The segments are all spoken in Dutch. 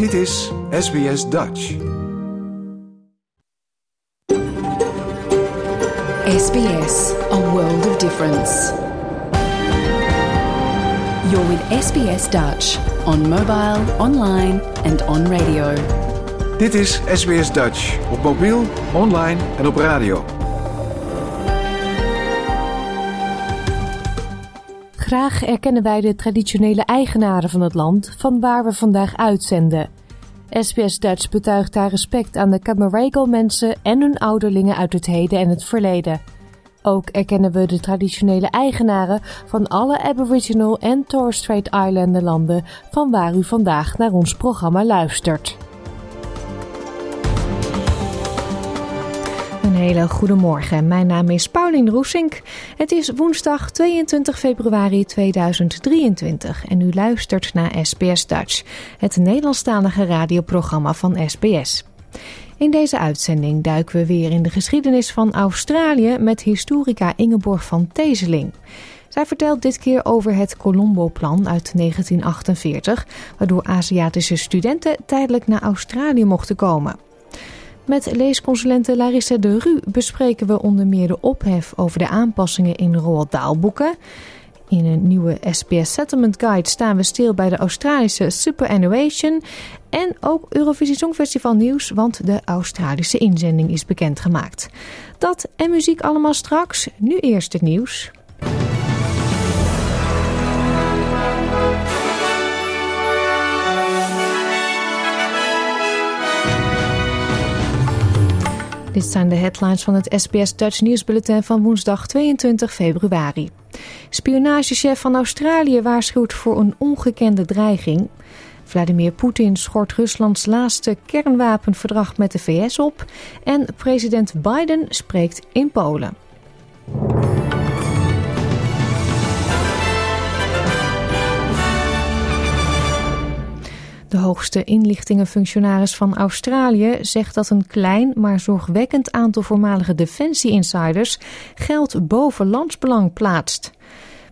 Dit is SBS Dutch. SBS, a world of difference. You're with SBS Dutch on mobile, online and on radio. Dit is SBS Dutch op mobiel, online en op radio. Graag erkennen wij de traditionele eigenaren van het land van waar we vandaag uitzenden. SBS Dutch betuigt daar respect aan de Camaragal mensen en hun ouderlingen uit het heden en het verleden. Ook erkennen we de traditionele eigenaren van alle Aboriginal en Torres Strait Islander landen van waar u vandaag naar ons programma luistert. Hele goede morgen. Mijn naam is Paulien Roesink. Het is woensdag 22 februari 2023 en u luistert naar SBS Dutch, het Nederlandstalige radioprogramma van SBS. In deze uitzending duiken we weer in de geschiedenis van Australië met historica Ingeborg van Teeseling. Zij vertelt dit keer over het Colombo-plan uit 1948, waardoor Aziatische studenten tijdelijk naar Australië mochten komen. Met leesconsulente Larissa de Ru bespreken we onder meer de ophef over de aanpassingen in Roald Dahl-boeken. In een nieuwe SBS Settlement Guide staan we stil bij de Australische Superannuation en ook Eurovisie Songfestival nieuws, want de Australische inzending is bekendgemaakt. Dat en muziek allemaal straks. Nu eerst het nieuws. Dit zijn de headlines van het SBS Dutch nieuwsbulletin van woensdag 22 februari. Spionagechef van Australië waarschuwt voor een ongekende dreiging. Vladimir Poetin schort Ruslands laatste kernwapenverdrag met de VS op. En president Biden spreekt in Polen. De hoogste inlichtingenfunctionaris van Australië zegt dat een klein maar zorgwekkend aantal voormalige defensie-insiders geld boven landsbelang plaatst.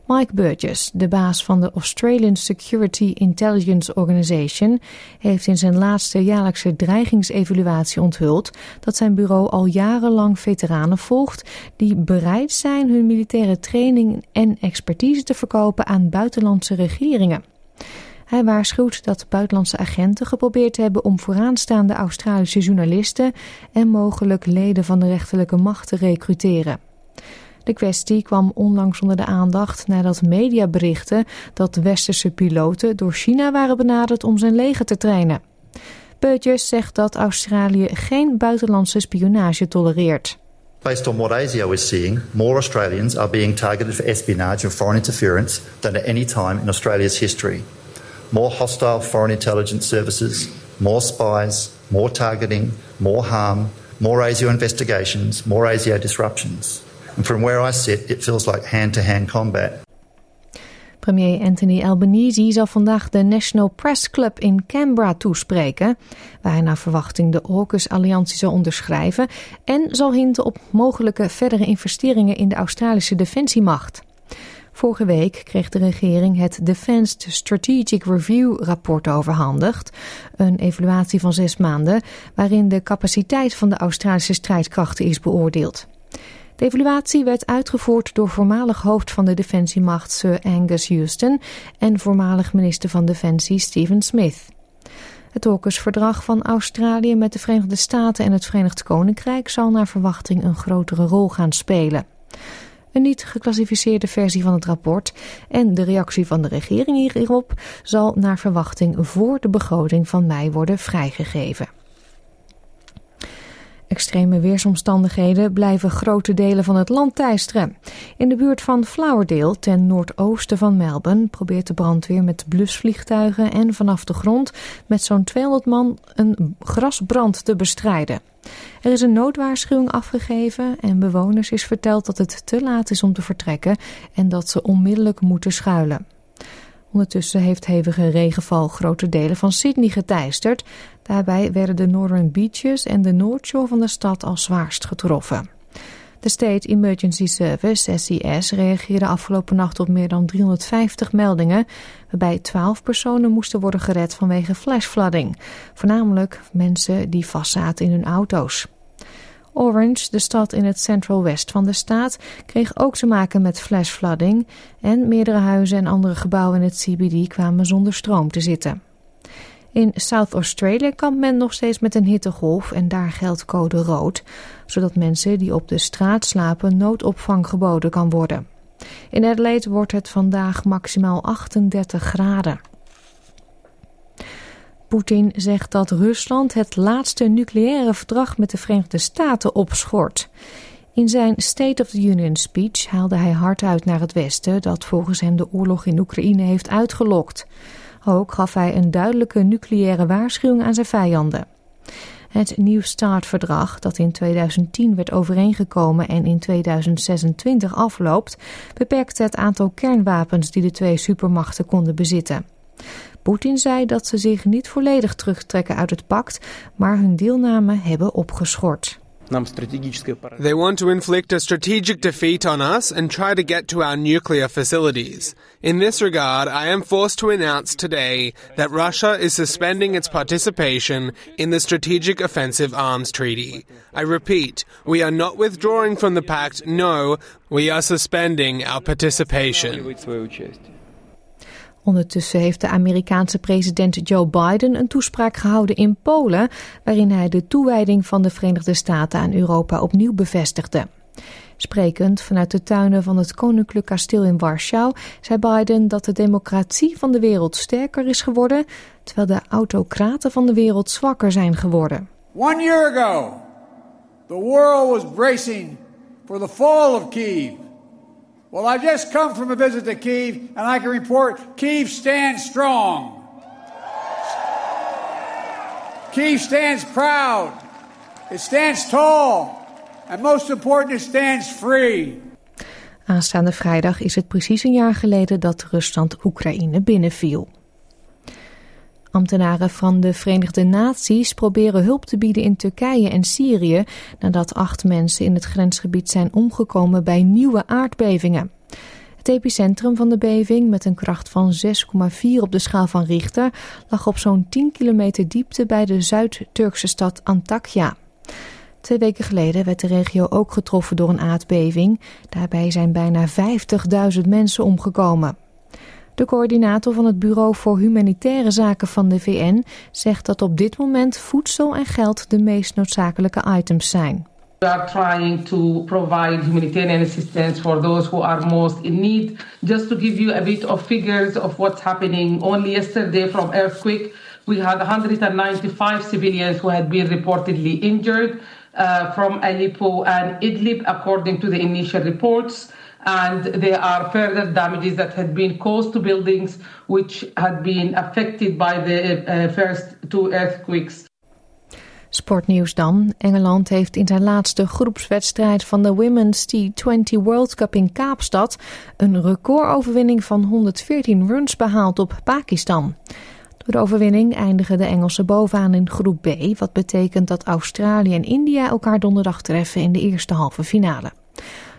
Mike Burgess, de baas van de Australian Security Intelligence Organization, heeft in zijn laatste jaarlijkse dreigingsevaluatie onthuld dat zijn bureau al jarenlang veteranen volgt die bereid zijn hun militaire training en expertise te verkopen aan buitenlandse regeringen. Hij waarschuwt dat buitenlandse agenten geprobeerd hebben om vooraanstaande Australische journalisten en mogelijk leden van de rechterlijke macht te recruteren. De kwestie kwam onlangs onder de aandacht nadat media berichten dat westerse piloten door China waren benaderd om zijn leger te trainen. Beutjes zegt dat Australië geen buitenlandse spionage tolereert. Based on what ASIO is seeing, more Australians are being targeted for espionage and foreign interference than at any time in Australia's history. More hostile foreign intelligence services, more spies, more targeting, more harm, more ASIO investigations, more ASIO disruptions. And from where I sit, it feels like hand-to-hand combat. Premier Anthony Albanese zal vandaag de National Press Club in Canberra toespreken, waar hij naar verwachting de AUKUS-alliantie zal onderschrijven en zal hinten op mogelijke verdere investeringen in de Australische defensiemacht. Vorige week kreeg de regering het Defence Strategic Review rapport overhandigd, een evaluatie van zes maanden waarin de capaciteit van de Australische strijdkrachten is beoordeeld. De evaluatie werd uitgevoerd door voormalig hoofd van de defensiemacht Sir Angus Houston en voormalig minister van Defensie Stephen Smith. Het AUKUS-verdrag van Australië met de Verenigde Staten en het Verenigd Koninkrijk zal naar verwachting een grotere rol gaan spelen. Een niet geclassificeerde versie van het rapport en de reactie van de regering hierop zal naar verwachting voor de begroting van mei worden vrijgegeven. Extreme weersomstandigheden blijven grote delen van het land teisteren. In de buurt van Flowerdale, ten noordoosten van Melbourne, probeert de brandweer met blusvliegtuigen en vanaf de grond met zo'n 200 man een grasbrand te bestrijden. Er is een noodwaarschuwing afgegeven en bewoners is verteld dat het te laat is om te vertrekken en dat ze onmiddellijk moeten schuilen. Ondertussen heeft hevige regenval grote delen van Sydney geteisterd. Daarbij werden de Northern Beaches en de Noordshore van de stad als zwaarst getroffen. De State Emergency Service, SES, reageerde afgelopen nacht op meer dan 350 meldingen, waarbij 12 personen moesten worden gered vanwege flashflooding. Voornamelijk mensen die vastzaten in hun auto's. Orange, de stad in het Central West van de staat, kreeg ook te maken met flashflooding en meerdere huizen en andere gebouwen in het CBD kwamen zonder stroom te zitten. In South Australia kampt men nog steeds met een hittegolf en daar geldt code rood, zodat mensen die op de straat slapen noodopvang geboden kan worden. In Adelaide wordt het vandaag maximaal 38 graden. Poetin zegt dat Rusland het laatste nucleaire verdrag met de Verenigde Staten opschort. In zijn State of the Union speech haalde hij hard uit naar het Westen dat volgens hem de oorlog in Oekraïne heeft uitgelokt. Ook gaf hij een duidelijke nucleaire waarschuwing aan zijn vijanden. Het New START-verdrag, dat in 2010 werd overeengekomen en in 2026 afloopt, beperkte het aantal kernwapens die de twee supermachten konden bezitten. Poetin zei dat ze zich niet volledig terugtrekken uit het pact, maar hun deelname hebben opgeschort. They want to inflict a strategic defeat on us and try to get to our nuclear facilities. In this regard, I am forced to announce today that Russia is suspending its participation in the Strategic Offensive Arms Treaty. I repeat, we are not withdrawing from the pact, no, we are suspending our participation. Ondertussen heeft de Amerikaanse president Joe Biden een toespraak gehouden in Polen, waarin hij de toewijding van de Verenigde Staten aan Europa opnieuw bevestigde. Sprekend vanuit de tuinen van het Koninklijk Kasteel in Warschau zei Biden dat de democratie van de wereld sterker is geworden, terwijl de autocraten van de wereld zwakker zijn geworden. One year ago, the world was bracing for the fall of Kiev. Well, I just come from a visit to Kiev, and I can report Kiev stands strong. Kiev stands proud. It stands tall. And most important, it stands free. Aanstaande vrijdag is het precies een jaar geleden dat Rusland Oekraïne binnenviel. Ambtenaren van de Verenigde Naties proberen hulp te bieden in Turkije en Syrië nadat acht mensen in het grensgebied zijn omgekomen bij nieuwe aardbevingen. Het epicentrum van de beving, met een kracht van 6,4 op de schaal van Richter, lag op zo'n 10 kilometer diepte bij de Zuid-Turkse stad Antakya. Twee weken geleden werd de regio ook getroffen door een aardbeving. Daarbij zijn bijna 50.000 mensen omgekomen. De coördinator van het Bureau voor Humanitaire Zaken van de VN zegt dat op dit moment voedsel en geld de meest noodzakelijke items zijn. We are trying to provide humanitarian assistance for those who are most in need. Just to give you a bit of figures of what's happening, only yesterday from earthquake, we had 195 civilians who had been reportedly injured uh, from Aleppo and Idlib, according to the initial reports. And there are further damages that had been caused to buildings which had been affected by the uh, first two earthquakes. Sportnieuws dan. Engeland heeft in zijn laatste groepswedstrijd van de Women's T20 World Cup in Kaapstad een recordoverwinning van 114 runs behaald op Pakistan. Door de overwinning eindigen de Engelsen bovenaan in groep B, wat betekent dat Australië en India elkaar donderdag treffen in de eerste halve finale.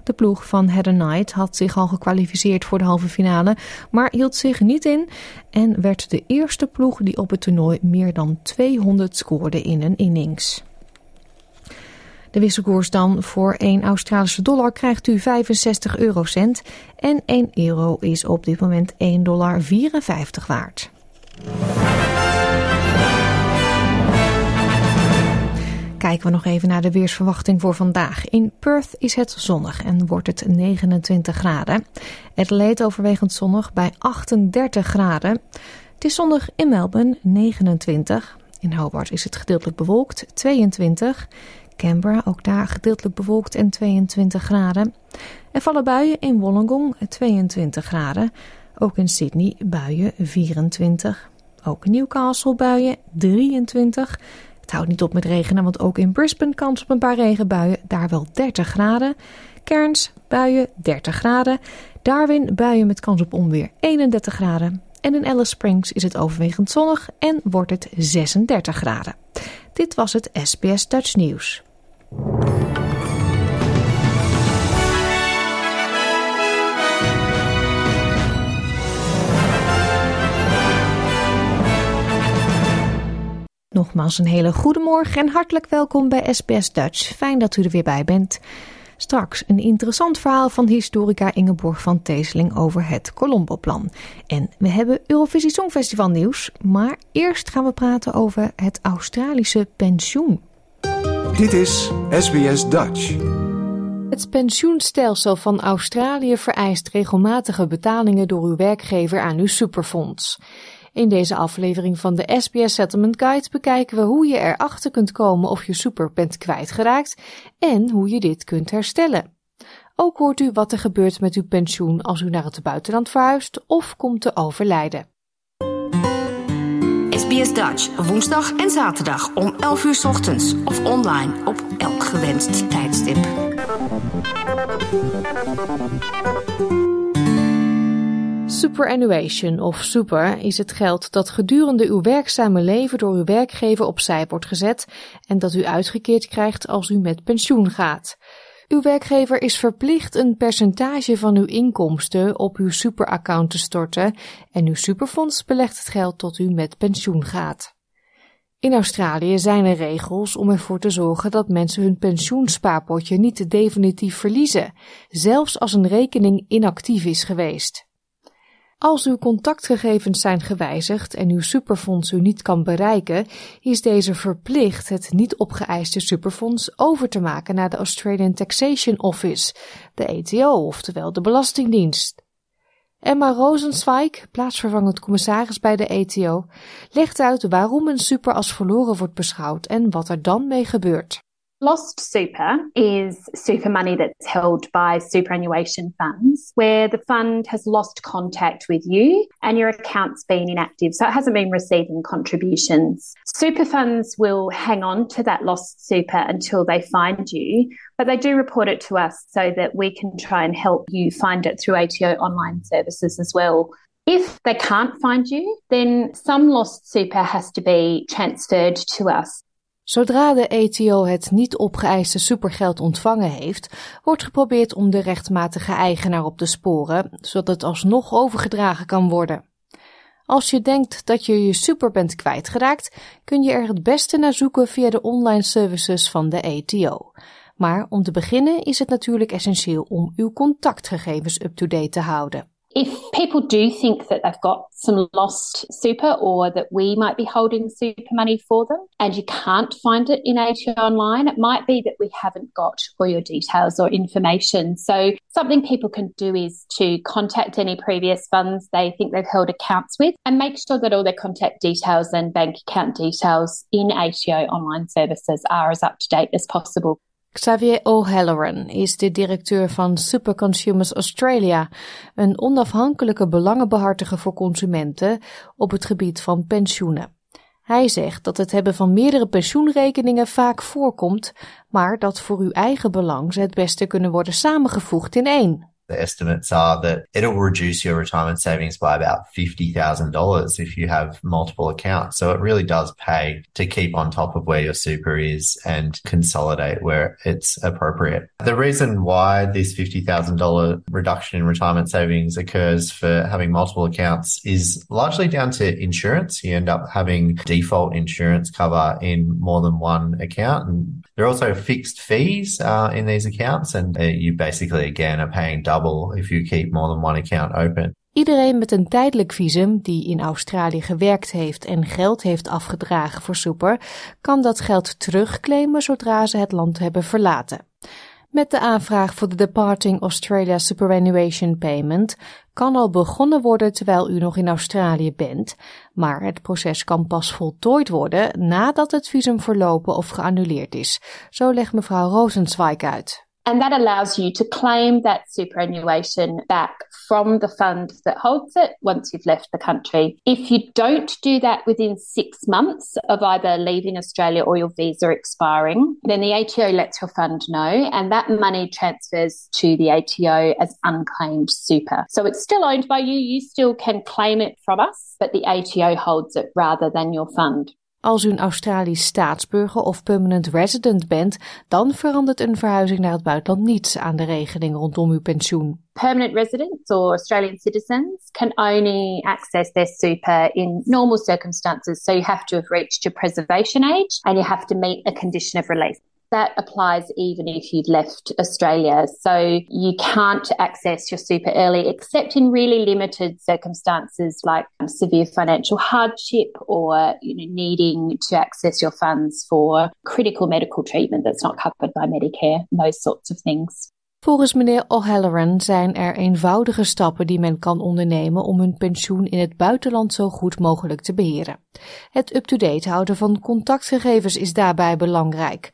De ploeg van Heather Knight had zich al gekwalificeerd voor de halve finale, maar hield zich niet in en werd de eerste ploeg die op het toernooi meer dan 200 scoorde in een innings. De wisselkoers dan voor 1 Australische dollar krijgt u 65 eurocent en 1 euro is op dit moment 1,54 dollar waard. Kijken we nog even naar de weersverwachting voor vandaag. In Perth is het zonnig en wordt het 29 graden. Adelaide overwegend zonnig bij 38 graden. Het is zonnig in Melbourne 29. In Hobart is het gedeeltelijk bewolkt 22. Canberra ook daar gedeeltelijk bewolkt en 22 graden. Er vallen buien in Wollongong 22 graden. Ook in Sydney buien 24. Ook Newcastle buien 23. Het houdt niet op met regenen, want ook in Brisbane kans op een paar regenbuien. Daar wel 30 graden. Cairns buien 30 graden. Darwin buien met kans op onweer 31 graden. En in Alice Springs is het overwegend zonnig en wordt het 36 graden. Dit was het SBS Dutch Nieuws. Nogmaals een hele goede morgen en hartelijk welkom bij SBS Dutch. Fijn dat u er weer bij bent. Straks een interessant verhaal van historica Ingeborg van Teeseling over het Colombo-plan. En we hebben Eurovisie Songfestival nieuws, maar eerst gaan we praten over het Australische pensioen. Dit is SBS Dutch. Het pensioenstelsel van Australië vereist regelmatige betalingen door uw werkgever aan uw superfonds. In deze aflevering van de SBS Settlement Guide bekijken we hoe je erachter kunt komen of je super bent kwijtgeraakt en hoe je dit kunt herstellen. Ook hoort u wat er gebeurt met uw pensioen als u naar het buitenland verhuist of komt te overlijden. SBS Dutch, woensdag en zaterdag om 11 uur ochtends of online op elk gewenst tijdstip. Superannuation of super is het geld dat gedurende uw werkzame leven door uw werkgever opzij wordt gezet en dat u uitgekeerd krijgt als u met pensioen gaat. Uw werkgever is verplicht een percentage van uw inkomsten op uw superaccount te storten en uw superfonds belegt het geld tot u met pensioen gaat. In Australië zijn er regels om ervoor te zorgen dat mensen hun pensioenspaarpotje niet definitief verliezen, zelfs als een rekening inactief is geweest. Als uw contactgegevens zijn gewijzigd en uw superfonds u niet kan bereiken, is deze verplicht het niet opgeëiste superfonds over te maken naar de Australian Taxation Office, de ATO, oftewel de Belastingdienst. Emma Rosenzweig, plaatsvervangend commissaris bij de ATO, legt uit waarom een super als verloren wordt beschouwd en wat er dan mee gebeurt. Lost super is super money that's held by superannuation funds where the fund has lost contact with you and your account's been inactive, so it hasn't been receiving contributions. Super funds will hang on to that lost super until they find you, but they do report it to us so that we can try and help you find it through ATO online services as well. If they can't find you, then some lost super has to be transferred to us. Zodra de ETO het niet opgeëiste supergeld ontvangen heeft, wordt geprobeerd om de rechtmatige eigenaar op te sporen, zodat het alsnog overgedragen kan worden. Als je denkt dat je je super bent kwijtgeraakt, kun je er het beste naar zoeken via de online services van de ETO. Maar om te beginnen is het natuurlijk essentieel om uw contactgegevens up-to-date te houden. If people do think that they've got some lost super or that we might be holding super money for them and you can't find it in ATO online, it might be that we haven't got all your details or information. So, something people can do is to contact any previous funds they think they've held accounts with and make sure that all their contact details and bank account details in ATO online services are as up to date as possible. Xavier O'Halloran is de directeur van Super Consumers Australia, een onafhankelijke belangenbehartiger voor consumenten op het gebied van pensioenen. Hij zegt dat het hebben van meerdere pensioenrekeningen vaak voorkomt, maar dat voor uw eigen belang ze het beste kunnen worden samengevoegd in één. The estimates are that it'll reduce your retirement savings by about $50,000 if you have multiple accounts. So it really does pay to keep on top of where your super is and consolidate where it's appropriate. The reason why this $50,000 reduction in retirement savings occurs for having multiple accounts is largely down to insurance. You end up having default insurance cover in more than one account. And there are also fixed fees uh, in these accounts. And uh, you basically, again, are paying double if you keep more than one account open. Iedereen met een tijdelijk visum die in Australië gewerkt heeft en geld heeft afgedragen voor super, kan dat geld terugclaimen zodra ze het land hebben verlaten. Met de aanvraag voor de Departing Australia Superannuation Payment kan al begonnen worden terwijl u nog in Australië bent, maar het proces kan pas voltooid worden nadat het visum verlopen of geannuleerd is. Zo legt mevrouw Rosenzweig uit. And that allows you to claim that back from the fund that holds it once you've left the country. If you don't do that within six months of either leaving Australia or your visa expiring, then the ATO lets your fund know and that money transfers to the ATO as unclaimed super. So it's still owned by you, you still can claim it from us, but the ATO holds it rather than your fund. Als u een Australisch staatsburger of permanent resident bent, dan verandert een verhuizing naar het buitenland niets aan de regeling rondom uw pensioen. Permanent residents or Australian citizens can only access their super in normal circumstances. So you have to have reached your preservation age and you have to meet a condition of release. That applies even if you'd left Australia. So you can't access your super early except in really limited circumstances like severe financial hardship or you know, needing to access your funds for critical medical treatment that's not covered by Medicare, those sorts of things. Volgens meneer O'Halloran zijn er eenvoudige stappen die men kan ondernemen om hun pensioen in het buitenland zo goed mogelijk te beheren. Het up-to-date houden van contactgegevens is daarbij belangrijk.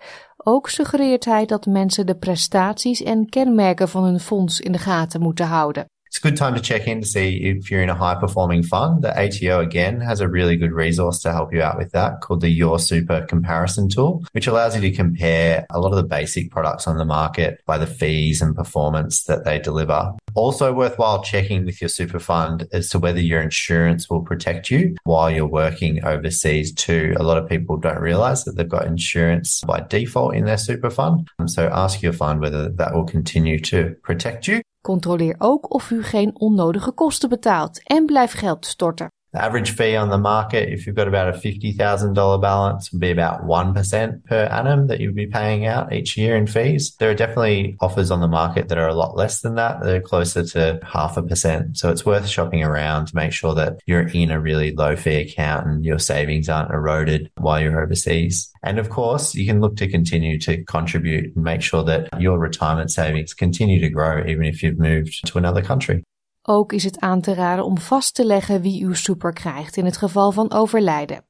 Ook suggereert hij dat mensen de prestaties en kenmerken van hun fonds in de gaten moeten houden. It's a good time to check in to see if you're in a high performing fund. The ATO again has a really good resource to help you out with that called the Your Super comparison tool, which allows you to compare a lot of the basic products on the market by the fees and performance that they deliver. Also worthwhile checking with your super fund as to whether your insurance will protect you while you're working overseas too. A lot of people don't realize that they've got insurance by default in their super fund. Um, so ask your fund whether that will continue to protect you. Controleer ook of u geen onnodige kosten betaalt en blijf geld storten. The average fee on the market, if you've got about a $50,000 balance, would be about 1% per annum that you'd be paying out each year in fees. There are definitely offers on the market that are a lot less than that. They're closer to half a percent. So it's worth shopping around to make sure that you're in a really low fee account and your savings aren't eroded while you're overseas. And of course, you can look to continue to contribute and make sure that your retirement savings continue to grow even if you've moved to another country. Ook is het aan te raden om vast te leggen wie uw super krijgt in het geval van overlijden.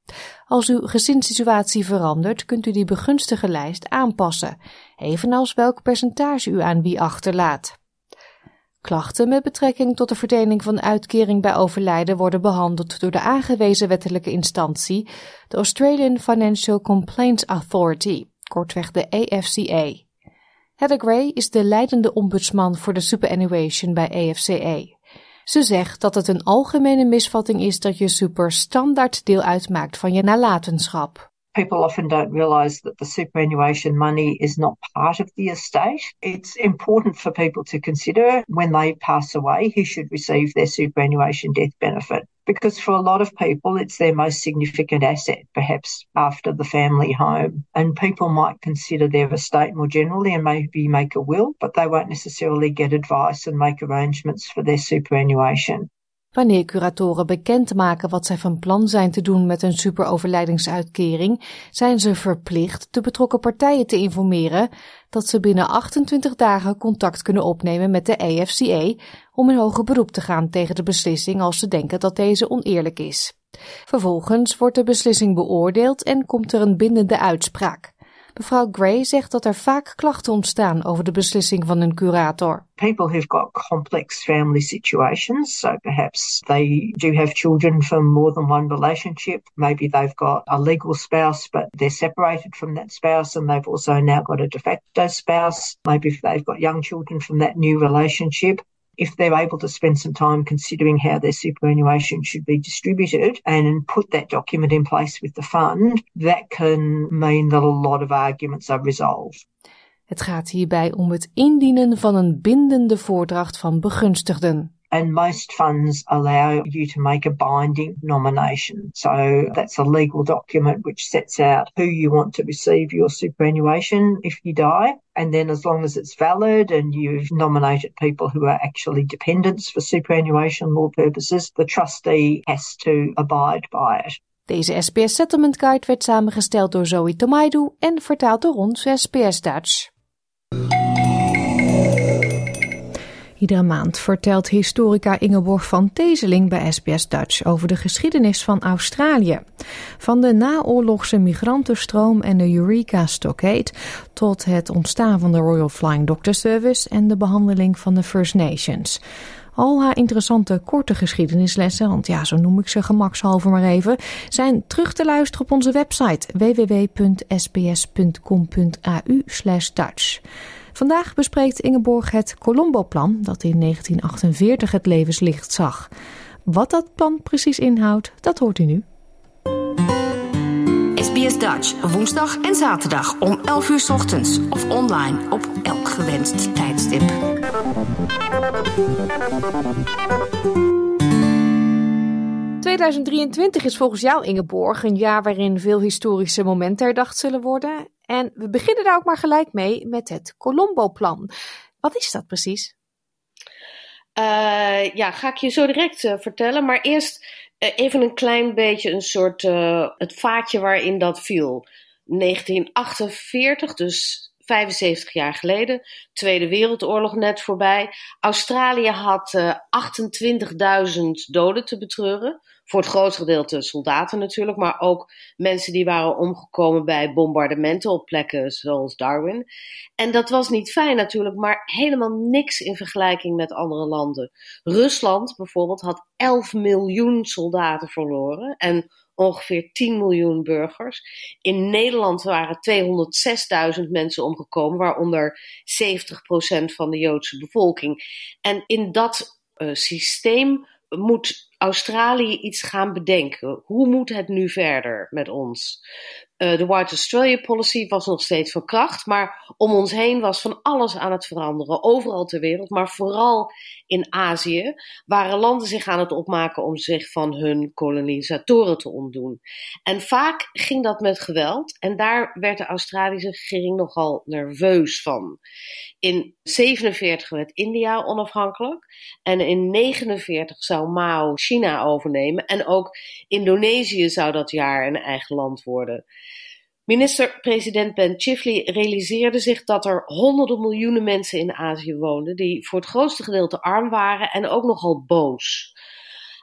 Als uw gezinssituatie verandert, kunt u die begunstige lijst aanpassen, evenals welk percentage u aan wie achterlaat. Klachten met betrekking tot de verdeling van uitkering bij overlijden worden behandeld door de aangewezen wettelijke instantie, de Australian Financial Complaints Authority, kortweg de AFCA. Heather Gray is de leidende ombudsman voor de superannuation bij AFCA. Ze zegt dat het een algemene misvatting is dat je super standaard deel uitmaakt van je nalatenschap. People often don't realize that the superannuation money is not part of the estate. It's important for people to consider when they pass away who should receive their superannuation death benefit. Because for a lot of people, it's their most significant asset, perhaps after the family home. And people might consider their estate more generally and maybe make a will, but they won't necessarily get advice and make arrangements for their superannuation. Wanneer curatoren bekendmaken wat zij van plan zijn te doen met een superoverlijdingsuitkering, zijn ze verplicht de betrokken partijen te informeren dat ze binnen 28 dagen contact kunnen opnemen met de AFCA om in hoger beroep te gaan tegen de beslissing als ze denken dat deze oneerlijk is. Vervolgens wordt de beslissing beoordeeld en komt er een bindende uitspraak. Mevrouw Gray zegt dat er vaak klachten ontstaan over de beslissing van een curator. People who've got complex family situations, so perhaps they do have children from more than one relationship. Maybe they've got a legal spouse, but they're separated from that spouse and they've also now got a de facto spouse. Maybe they've got young children from that new relationship if they're able to spend some time considering how their superannuation should be distributed and put that document in place with the fund, that can mean that a lot of arguments are resolved. Het gaat hierbij om het indienen van een bindende voordracht van begunstigden. And most funds allow you to make a binding nomination. So that's a legal document which sets out who you want to receive your superannuation if you die. And then as long as it's valid and you've nominated people who are actually dependents for superannuation law purposes, the trustee has to abide by it. Deze SPS Settlement Guide werd samengesteld door Zoe Tomaidu en vertaald door ons SPS Dutch. Iedere maand vertelt historica Ingeborg van Tezeling bij SBS Dutch over de geschiedenis van Australië. Van de naoorlogse migrantenstroom en de Eureka Stockade tot het ontstaan van de Royal Flying Doctor Service en de behandeling van de First Nations. Al haar interessante korte geschiedenislessen, want ja, zo noem ik ze gemakshalve maar even, zijn terug te luisteren op onze website www.sbs.com.au Dutch. Vandaag bespreekt Ingeborg het Colombo-plan dat in 1948 het levenslicht zag. Wat dat plan precies inhoudt, dat hoort u nu. SBS Dutch woensdag en zaterdag om 11 uur 's ochtends of online op elk gewenst tijdstip. ...2023 is volgens jou, Ingeborg, een jaar waarin veel historische momenten herdacht zullen worden. En we beginnen daar ook maar gelijk mee met het Colombo-plan. Wat is dat precies? Uh, ja, ga ik je zo direct uh, vertellen. Maar eerst uh, even een klein beetje een soort het vaatje waarin dat viel. 1948, dus 75 jaar geleden, Tweede Wereldoorlog net voorbij. Australië had 28.000 doden te betreuren. Voor het grootste gedeelte soldaten natuurlijk, maar ook mensen die waren omgekomen bij bombardementen op plekken zoals Darwin. En dat was niet fijn natuurlijk, maar helemaal niks in vergelijking met andere landen. Rusland bijvoorbeeld had 11 miljoen soldaten verloren en ongeveer 10 miljoen burgers. In Nederland waren 206.000 mensen omgekomen, waaronder 70% van de Joodse bevolking. En in dat uh, systeem moet Australië iets gaan bedenken. Hoe moet het nu verder met ons? Uh, de White Australia Policy was nog steeds van kracht, maar om ons heen was van alles aan het veranderen. Overal ter wereld, maar vooral in Azië waren landen zich aan het opmaken om zich van hun kolonisatoren te ontdoen. En vaak ging dat met geweld en daar werd de Australische regering nogal nerveus van. In 47 werd India onafhankelijk en in 49 zou Mao China overnemen en ook Indonesië zou dat jaar een eigen land worden. Minister-president Ben Chifley realiseerde zich dat er honderden miljoenen mensen in Azië woonden, die voor het grootste gedeelte arm waren en ook nogal boos.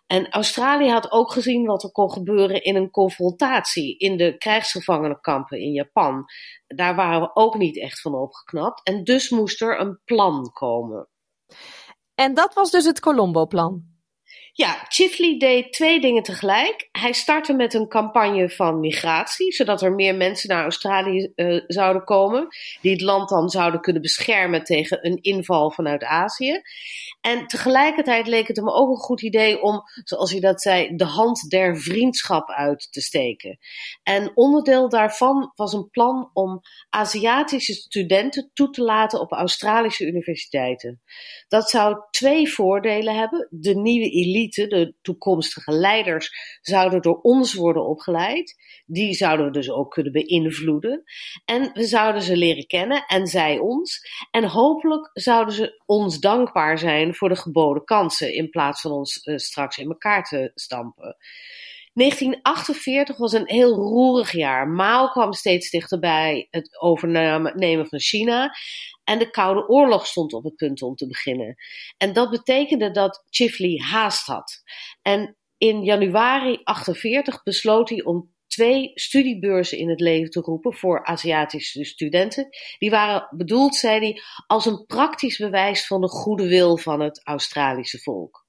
En Australië had ook gezien wat er kon gebeuren in een confrontatie in de krijgsgevangenenkampen in Japan. Daar waren we ook niet echt van opgeknapt en dus moest er een plan komen. En dat was dus het Colombo-plan. Ja, Chifley deed twee dingen tegelijk. Hij startte met een campagne van migratie, zodat er meer mensen naar Australië uh, zouden komen, die het land dan zouden kunnen beschermen tegen een inval vanuit Azië. En tegelijkertijd leek het hem ook een goed idee om, zoals hij dat zei, de hand der vriendschap uit te steken. En onderdeel daarvan was een plan om Aziatische studenten toe te laten op Australische universiteiten. Dat zou twee voordelen hebben. De nieuwe de toekomstige leiders, zouden door ons worden opgeleid. Die zouden we dus ook kunnen beïnvloeden. En we zouden ze leren kennen en zij ons. En hopelijk zouden ze ons dankbaar zijn voor de geboden kansen in plaats van ons uh, straks in elkaar te stampen. 1948 was een heel roerig jaar. Mao kwam steeds dichterbij het overnemen van China. En de Koude Oorlog stond op het punt om te beginnen. En dat betekende dat Chifley haast had. En in januari 48 besloot hij om twee studiebeurzen in het leven te roepen voor Aziatische studenten. Die waren bedoeld, zei hij, als een praktisch bewijs van de goede wil van het Australische volk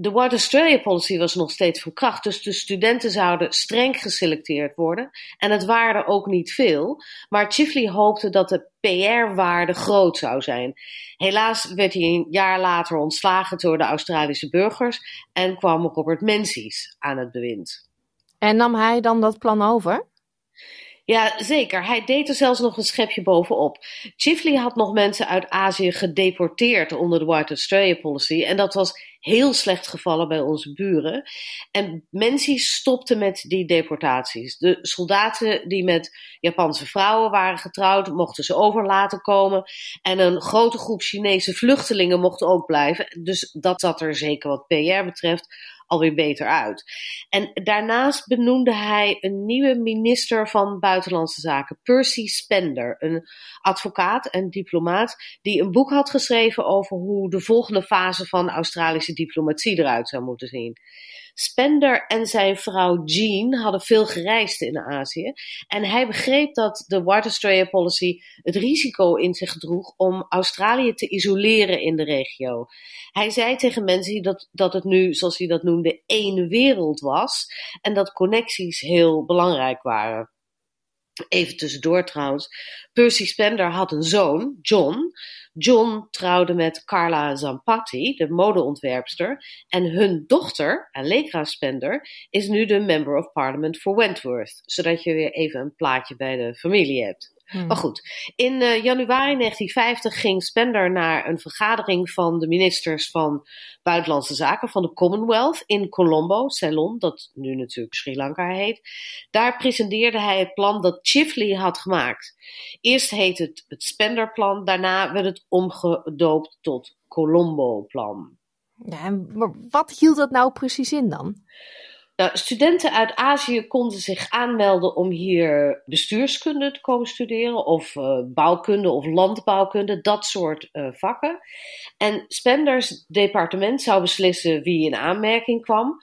de White Australia Policy was nog steeds van kracht, dus de studenten zouden streng geselecteerd worden. En het waren ook niet veel, maar Chifley hoopte dat de PR-waarde groot zou zijn. Helaas werd hij een jaar later ontslagen door de Australische burgers en kwam Robert Menzies aan het bewind. En nam hij dan dat plan over? Ja, zeker. Hij deed er zelfs nog een schepje bovenop. Chifley had nog mensen uit Azië gedeporteerd onder de White Australia Policy. En dat was heel slecht gevallen bij onze buren. En Menzies stopte met die deportaties. De soldaten die met Japanse vrouwen waren getrouwd, mochten ze over laten komen. En een grote groep Chinese vluchtelingen mochten ook blijven. Dus dat zat er zeker wat PR betreft alweer beter uit. En daarnaast benoemde hij een nieuwe minister van Buitenlandse Zaken, Percy Spender, een advocaat en diplomaat die een boek had geschreven over hoe de volgende fase van Australische diplomatie eruit zou moeten zien. Spender en zijn vrouw Jean hadden veel gereisd in Azië. En hij begreep dat de White Australia Policy het risico in zich droeg om Australië te isoleren in de regio. Hij zei tegen mensen dat, dat het nu, zoals hij dat noemde, één wereld was. En dat connecties heel belangrijk waren. Even tussendoor trouwens. Percy Spender had een zoon, John. John trouwde met Carla Zampatti, de modeontwerpster, en hun dochter, Allegra Spender, is nu de Member of Parliament voor Wentworth, zodat je weer even een plaatje bij de familie hebt. Hmm. Maar goed, in uh, januari 1950 ging Spender naar een vergadering van de ministers van Buitenlandse Zaken van de Commonwealth in Colombo, Ceylon, dat nu natuurlijk Sri Lanka heet. Daar presenteerde hij het plan dat Chifley had gemaakt. Eerst heette het het Spender-plan, daarna werd het omgedoopt tot Colombo-plan. Ja, maar wat hield dat nou precies in dan? Nou, studenten uit Azië konden zich aanmelden om hier bestuurskunde te komen studeren, of uh, bouwkunde of landbouwkunde, dat soort uh, vakken. En Spenders departement zou beslissen wie in aanmerking kwam.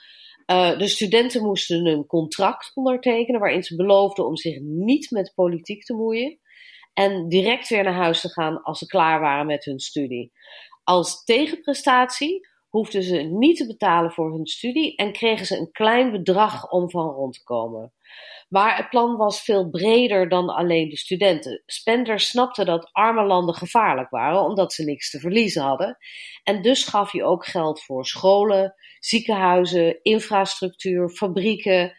Uh, de studenten moesten een contract ondertekenen waarin ze beloofden om zich niet met politiek te moeien en direct weer naar huis te gaan als ze klaar waren met hun studie. Als tegenprestatie hoefden ze niet te betalen voor hun studie en kregen ze een klein bedrag om van rond te komen. Maar het plan was veel breder dan alleen de studenten. Spender snapte dat arme landen gevaarlijk waren omdat ze niks te verliezen hadden. En dus gaf hij ook geld voor scholen, ziekenhuizen, infrastructuur, fabrieken.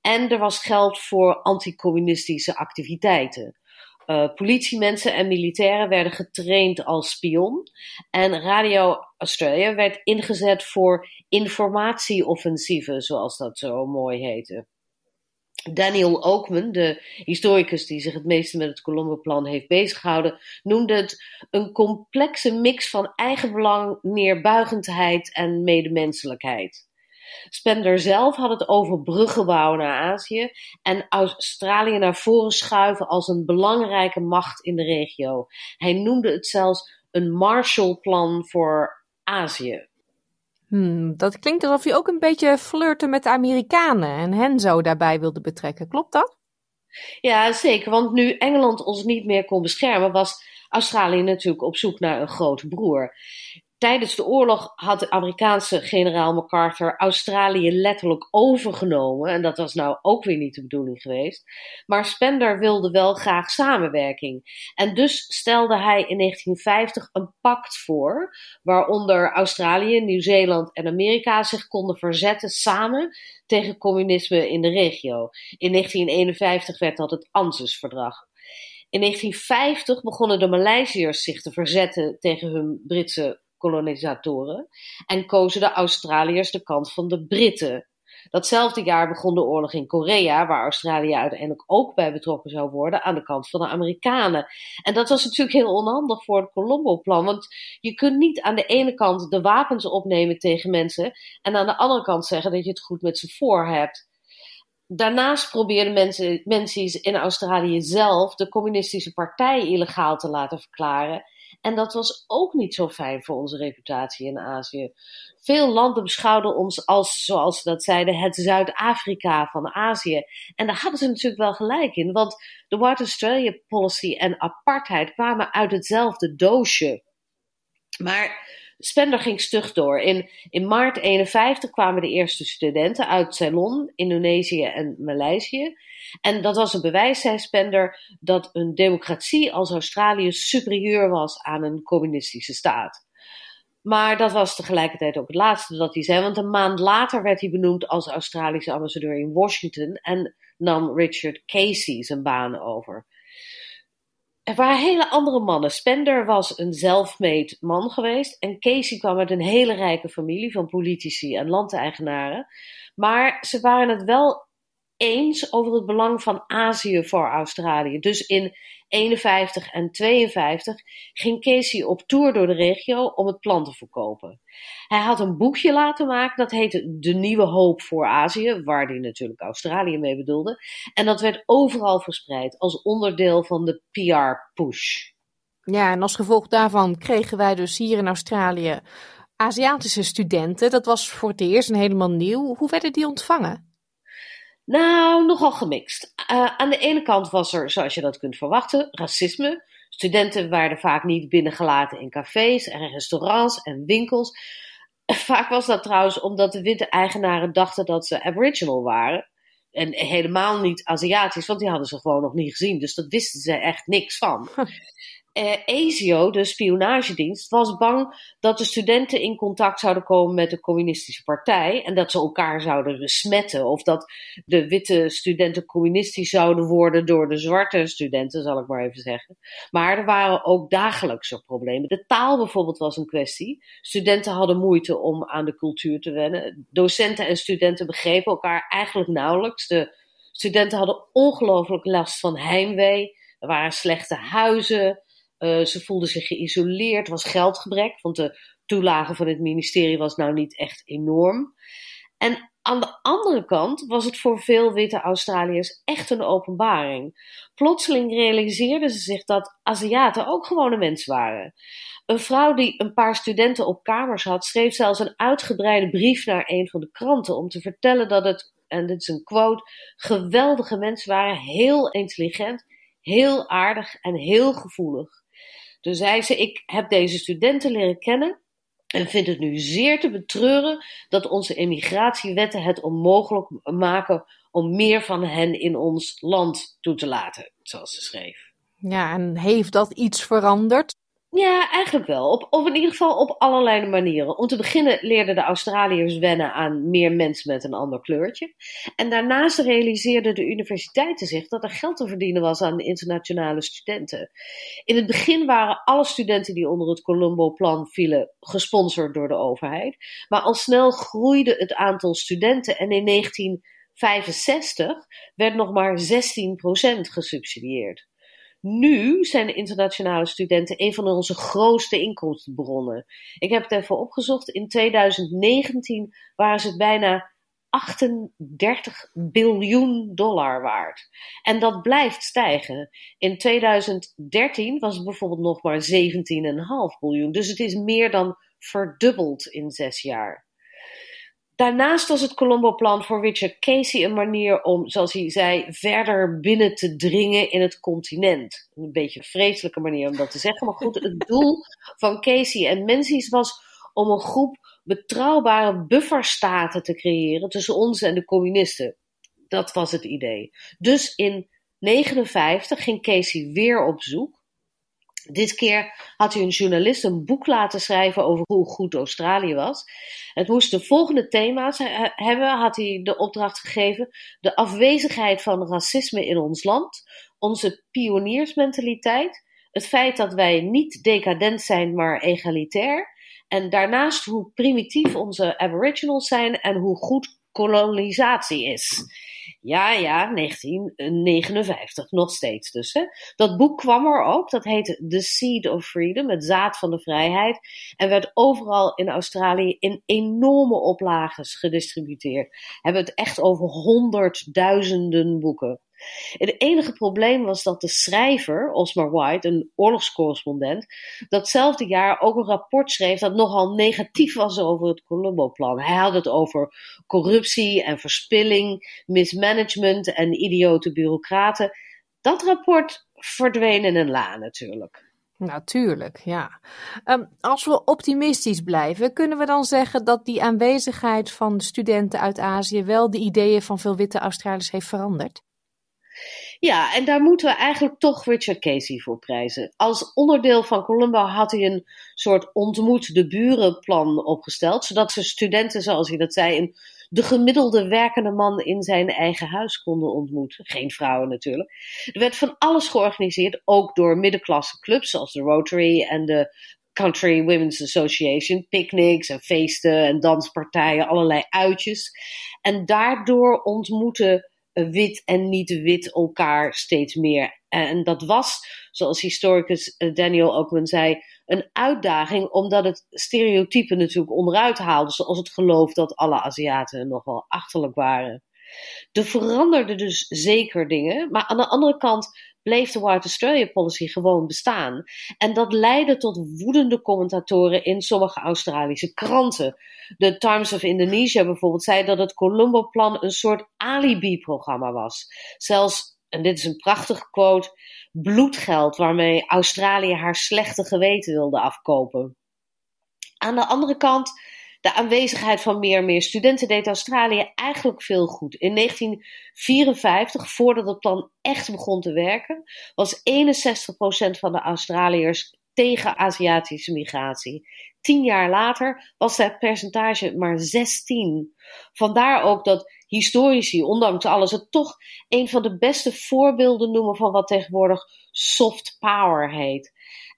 En er was geld voor anticommunistische activiteiten. Uh, politiemensen en militairen werden getraind als spion. En Radio Australia werd ingezet voor informatieoffensieven, zoals dat zo mooi heette. Daniel Oakman, de historicus die zich het meeste met het Colombo-plan heeft bezighouden, noemde het een complexe mix van eigenbelang, neerbuigendheid en medemenselijkheid. Spender zelf had het over bruggen bouwen naar Azië en Australië naar voren schuiven als een belangrijke macht in de regio. Hij noemde het zelfs een Marshallplan voor Azië. Hmm, dat klinkt alsof hij ook een beetje flirte met de Amerikanen en hen zo daarbij wilde betrekken. Klopt dat? Ja, zeker. Want nu Engeland ons niet meer kon beschermen, was Australië natuurlijk op zoek naar een grote broer. Tijdens de oorlog had de Amerikaanse generaal MacArthur Australië letterlijk overgenomen. En dat was nou ook weer niet de bedoeling geweest. Maar Spender wilde wel graag samenwerking. En dus stelde hij in 1950 een pact voor. Waaronder Australië, Nieuw-Zeeland en Amerika zich konden verzetten samen tegen communisme in de regio. In 1951 werd dat het ANZUS-verdrag. In 1950 begonnen de Maleisiërs zich te verzetten tegen hun Britse kolonisatoren en kozen de Australiërs de kant van de Britten. Datzelfde jaar begon de oorlog in Korea, waar Australië uiteindelijk ook bij betrokken zou worden, aan de kant van de Amerikanen. En dat was natuurlijk heel onhandig voor het Colombo-plan, want je kunt niet aan de ene kant de wapens opnemen tegen mensen en aan de andere kant zeggen dat je het goed met ze voor hebt. Daarnaast probeerden mensen, mensen in Australië zelf de communistische partij illegaal te laten verklaren. En dat was ook niet zo fijn voor onze reputatie in Azië. Veel landen beschouwden ons als, zoals ze dat zeiden, het Zuid-Afrika van Azië. En daar hadden ze natuurlijk wel gelijk in, want de White Australia Policy en apartheid kwamen uit hetzelfde doosje. Maar Spender ging stug door. In, in maart 51 kwamen de eerste studenten uit Ceylon, Indonesië en Maleisië. En dat was een bewijs, zei Spender, dat een democratie als Australië superieur was aan een communistische staat. Maar dat was tegelijkertijd ook het laatste dat hij zei, want een maand later werd hij benoemd als Australische ambassadeur in Washington en nam Richard Casey zijn baan over. Er waren hele andere mannen. Spender was een zelfmade man geweest en Casey kwam uit een hele rijke familie van politici en landeigenaren. Maar ze waren het wel eens over het belang van Azië voor Australië. Dus in 51 en 52 ging Casey op tour door de regio om het plan te verkopen. Hij had een boekje laten maken dat heette De Nieuwe Hoop voor Azië, waar hij natuurlijk Australië mee bedoelde. En dat werd overal verspreid als onderdeel van de PR-push. Ja, en als gevolg daarvan kregen wij dus hier in Australië Aziatische studenten. Dat was voor het eerst en helemaal nieuw. Hoe werden die ontvangen? Nou, nogal gemixt. Uh, aan de ene kant was er, zoals je dat kunt verwachten, racisme. Studenten werden vaak niet binnengelaten in cafés en restaurants en winkels. Vaak was dat trouwens omdat de witte eigenaren dachten dat ze Aboriginal waren. En helemaal niet Aziatisch, want die hadden ze gewoon nog niet gezien. Dus dat wisten ze echt niks van. eh, ASIO, de spionagedienst, was bang dat de studenten in contact zouden komen met de communistische partij en dat ze elkaar zouden besmetten of dat de witte studenten communistisch zouden worden door de zwarte studenten, zal ik maar even zeggen. Maar er waren ook dagelijkse problemen. De taal bijvoorbeeld was een kwestie. Studenten hadden moeite om aan de cultuur te wennen. Docenten en studenten begrepen elkaar eigenlijk nauwelijks. De studenten hadden ongelooflijk last van heimwee. Er waren slechte huizen. Uh, ze voelden zich geïsoleerd, was geldgebrek, want de toelage van het ministerie was nou niet echt enorm. En aan de andere kant was het voor veel witte Australiërs echt een openbaring. Plotseling realiseerden ze zich dat Aziaten ook gewone mensen waren. Een vrouw die een paar studenten op kamers had, schreef zelfs een uitgebreide brief naar een van de kranten om te vertellen dat het, en dit is een quote, geweldige mensen waren, heel intelligent, heel aardig en heel gevoelig. Toen zei ze: Ik heb deze studenten leren kennen en vind het nu zeer te betreuren dat onze immigratiewetten het onmogelijk maken om meer van hen in ons land toe te laten, zoals ze schreef. Ja, en heeft dat iets veranderd? Ja, eigenlijk wel. Op, of in ieder geval op allerlei manieren. Om te beginnen leerden de Australiërs wennen aan meer mensen met een ander kleurtje. En daarnaast realiseerden de universiteiten zich dat er geld te verdienen was aan internationale studenten. In het begin waren alle studenten die onder het Colombo-plan vielen gesponsord door de overheid. Maar al snel groeide het aantal studenten en in 1965 werd nog maar 16% gesubsidieerd. Nu zijn internationale studenten een van onze grootste inkomstenbronnen. Ik heb het even opgezocht. In 2019 waren ze bijna 38 biljoen dollar waard. En dat blijft stijgen. In 2013 was het bijvoorbeeld nog maar 17,5 biljoen. Dus het is meer dan verdubbeld in zes jaar. Daarnaast was het Colombo-plan voor Richard Casey een manier om, zoals hij zei, verder binnen te dringen in het continent. Een beetje een vreselijke manier om dat te zeggen, maar goed, het doel van Casey en Menzies was om een groep betrouwbare bufferstaten te creëren tussen ons en de communisten. Dat was het idee. Dus in 1959 ging Casey weer op zoek dit keer had hij een journalist een boek laten schrijven over hoe goed Australië was. Het moest de volgende thema's hebben, had hij de opdracht gegeven. De afwezigheid van racisme in ons land, onze pioniersmentaliteit, het feit dat wij niet decadent zijn, maar egalitair. En daarnaast hoe primitief onze aboriginals zijn en hoe goed kolonisatie is. Ja, ja, 1959, nog steeds dus. Hè. Dat boek kwam er ook, dat heette The Seed of Freedom, het zaad van de vrijheid. En werd overal in Australië in enorme oplages gedistributeerd. We hebben het echt over honderdduizenden boeken. Het enige probleem was dat de schrijver, Osmar White, een oorlogscorrespondent, datzelfde jaar ook een rapport schreef dat nogal negatief was over het Colombo-plan. Hij had het over corruptie en verspilling, mismanagement en idiote bureaucraten. Dat rapport verdween in een la natuurlijk. Natuurlijk, ja. Um, als we optimistisch blijven, kunnen we dan zeggen dat die aanwezigheid van studenten uit Azië wel de ideeën van veel witte Australiërs heeft veranderd? Ja, en daar moeten we eigenlijk toch Richard Casey voor prijzen. Als onderdeel van Columbo had hij een soort ontmoet de buren plan opgesteld, zodat ze studenten, zoals hij dat zei, in de gemiddelde werkende man in zijn eigen huis konden ontmoeten. Geen vrouwen natuurlijk. Er werd van alles georganiseerd, ook door middenklasse clubs zoals de Rotary en de Country Women's Association. Picnics en feesten en danspartijen, allerlei uitjes. En daardoor ontmoeten wit en niet-wit elkaar steeds meer. En dat was, zoals historicus eh, Daniel Oakman zei, een uitdaging, omdat het stereotypen natuurlijk onderuit haalde, zoals het geloof dat alle Aziaten nogal achterlijk waren. Er veranderden dus zeker dingen, maar aan de andere kant bleef de White Australia Policy gewoon bestaan. En dat leidde tot woedende commentatoren in sommige Australische kranten. De Times of Indonesia bijvoorbeeld zei dat het Colombo-plan een soort alibi-programma was. Zelfs, en dit is een prachtige quote, bloedgeld waarmee Australië haar slechte geweten wilde afkopen. Aan de andere kant De aanwezigheid van meer en meer studenten deed Australië eigenlijk veel goed. In 1954, voordat het plan echt begon te werken, was 61% van de Australiërs tegen Aziatische migratie. Tien jaar later was dat percentage maar 16. Vandaar ook dat historici, ondanks alles, het toch een van de beste voorbeelden noemen van wat tegenwoordig soft power heet.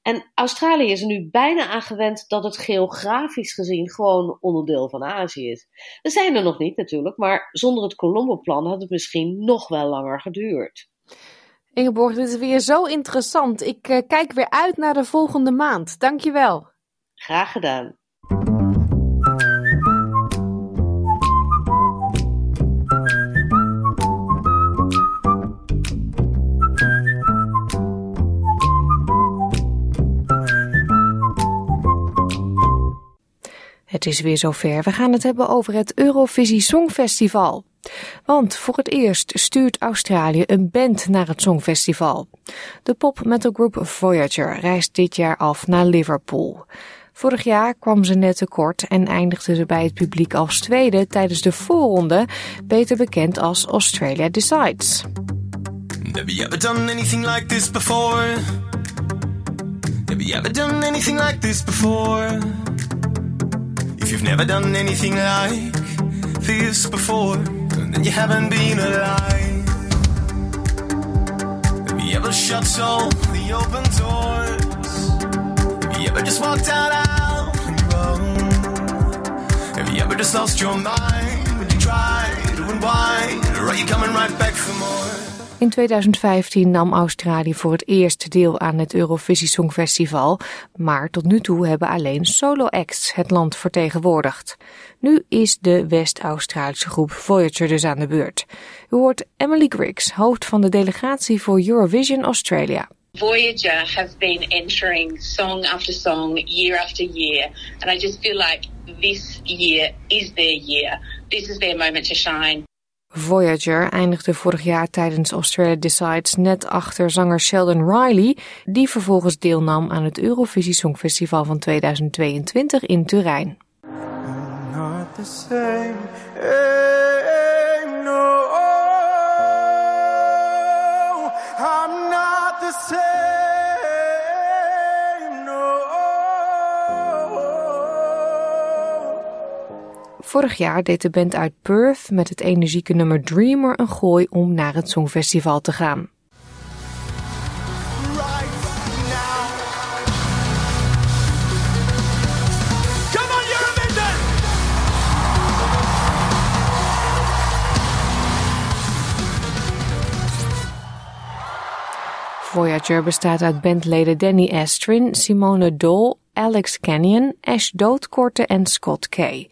En Australië is er nu bijna aan gewend dat het geografisch gezien gewoon onderdeel van Azië is. We zijn er nog niet natuurlijk, maar zonder het Colombo-plan had het misschien nog wel langer geduurd. Ingeborg, dit is weer zo interessant. Ik uh, kijk weer uit naar de volgende maand. Dankjewel. Graag gedaan. Het is weer zover. We gaan het hebben over het Eurovisie Songfestival. Want voor het eerst stuurt Australië een band naar het Songfestival. De pop-metalgroep Voyager reist dit jaar af naar Liverpool. Vorig jaar kwam ze net tekort en eindigde ze bij het publiek als tweede tijdens de voorronde, beter bekend als Australia Decides. Have you ever done anything like this before? Have you ever done anything like this before? If you've never done anything like this before, then you haven't been alive. Have you ever shut all the open doors? Have you ever just walked out on your? Have you ever just lost your mind when you try to unwind? Or are you coming right back for more? In 2015 nam Australië voor het eerst deel aan het Eurovisie Songfestival, maar tot nu toe hebben alleen solo-acts het land vertegenwoordigd. Nu is de West-Australische groep Voyager dus aan de beurt. U hoort Emily Griggs, hoofd van de delegatie voor Eurovision Australia. Voyager have been entering song after song, year after year, and I just feel like this year is their year. This is their moment to shine. Voyager eindigde vorig jaar tijdens Australia Decides net achter zanger Sheldon Riley, die vervolgens deelnam aan het Eurovisie Songfestival van 2022 in Turijn. Vorig jaar deed de band uit Perth met het energieke nummer Dreamer een gooi om naar het Songfestival te gaan. Voyager bestaat uit bandleden Danny Astrin, Simone Dole, Alex Canyon, Ash Doodkorte en Scott Kay.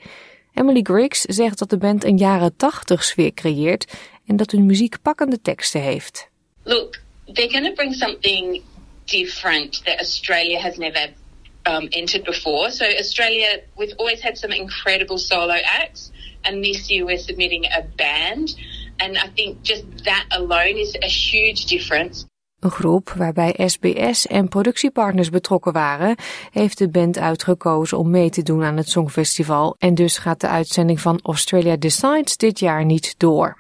Emily Griggs zegt dat de band een jaren 80 sfeer creëert en dat hun muziek pakkende teksten heeft. Look, they're going to bring something different that Australia has never um, entered before. So Australia, we've always had some incredible solo acts, and this year we're submitting a band. And I think just that alone is a huge difference. Een groep waarbij SBS en productiepartners betrokken waren, heeft de band uitgekozen om mee te doen aan het Songfestival en dus gaat de uitzending van Australia Decides dit jaar niet door.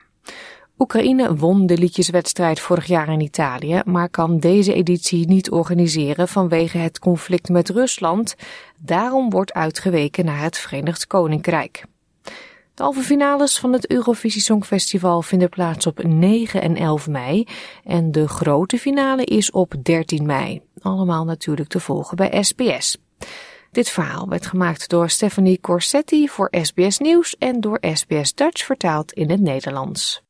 Oekraïne won de liedjeswedstrijd vorig jaar in Italië, maar kan deze editie niet organiseren vanwege het conflict met Rusland. Daarom wordt uitgeweken naar het Verenigd Koninkrijk. De halve finales van het Eurovisie Songfestival vinden plaats op 9 en 11 mei en de grote finale is op 13 mei. Allemaal natuurlijk te volgen bij SBS. Dit verhaal werd gemaakt door Stephanie Corsetti voor SBS Nieuws en door SBS Dutch vertaald in het Nederlands.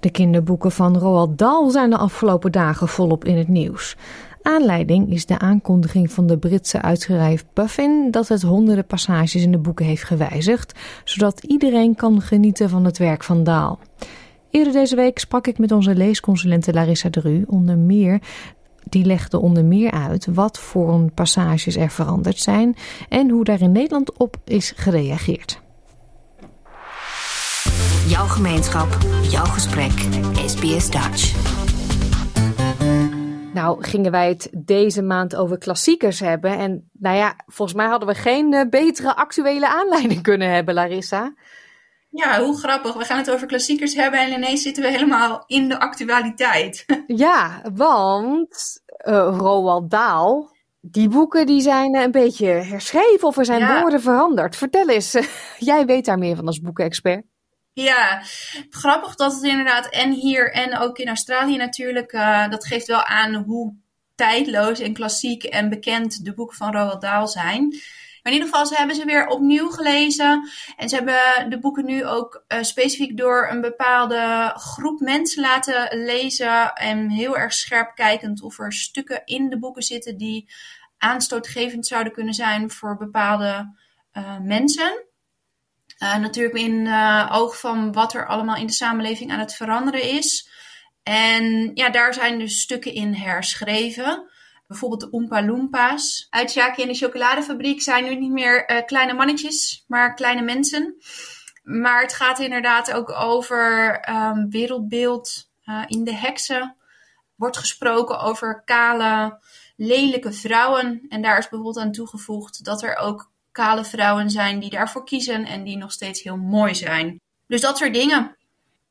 De kinderboeken van Roald Dahl zijn de afgelopen dagen volop in het nieuws. Aanleiding is de aankondiging van de Britse uitgever Puffin dat het honderden passages in de boeken heeft gewijzigd, zodat iedereen kan genieten van het werk van Daal. Eerder deze week sprak ik met onze leesconsulente Larissa Dru onder meer die legde onder meer uit wat voor passages er veranderd zijn en hoe daar in Nederland op is gereageerd. Jouw gemeenschap, jouw gesprek, SBS Dutch. Nou, gingen wij het deze maand over klassiekers hebben. En nou ja, volgens mij hadden we geen uh, betere actuele aanleiding kunnen hebben, Larissa. Ja, hoe grappig. We gaan het over klassiekers hebben en ineens zitten we helemaal in de actualiteit. ja, want uh, Roald Dahl, die boeken die zijn een beetje herschreven of er zijn ja. woorden veranderd. Vertel eens, jij weet daar meer van als boekenexpert. Ja, grappig dat het inderdaad en hier en ook in Australië natuurlijk, uh, dat geeft wel aan hoe tijdloos en klassiek en bekend de boeken van Roald Dahl zijn. Maar in ieder geval, ze hebben ze weer opnieuw gelezen. En ze hebben de boeken nu ook uh, specifiek door een bepaalde groep mensen laten lezen. En heel erg scherp kijkend of er stukken in de boeken zitten die aanstootgevend zouden kunnen zijn voor bepaalde uh, mensen. Uh, natuurlijk in uh, oog van wat er allemaal in de samenleving aan het veranderen is. En ja, daar zijn dus stukken in herschreven. Bijvoorbeeld de Oompa Loompa's. Uit Jackie en de chocoladefabriek zijn nu niet meer uh, kleine mannetjes, maar kleine mensen. Maar het gaat inderdaad ook over um, wereldbeeld in de heksen. Wordt gesproken over kale, lelijke vrouwen. En daar is bijvoorbeeld aan toegevoegd dat er ook kale vrouwen zijn die daarvoor kiezen en die nog steeds heel mooi zijn. Dus dat soort dingen.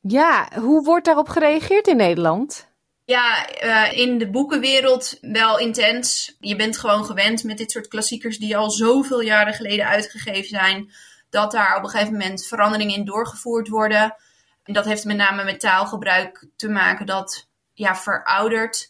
Ja, hoe wordt daarop gereageerd in Nederland? Ja, uh, in de boekenwereld wel intens. Je bent gewoon gewend met dit soort klassiekers die al zoveel jaren geleden uitgegeven zijn, dat daar op een gegeven moment veranderingen in doorgevoerd worden. En dat heeft met name met taalgebruik te maken dat ja, veroudert.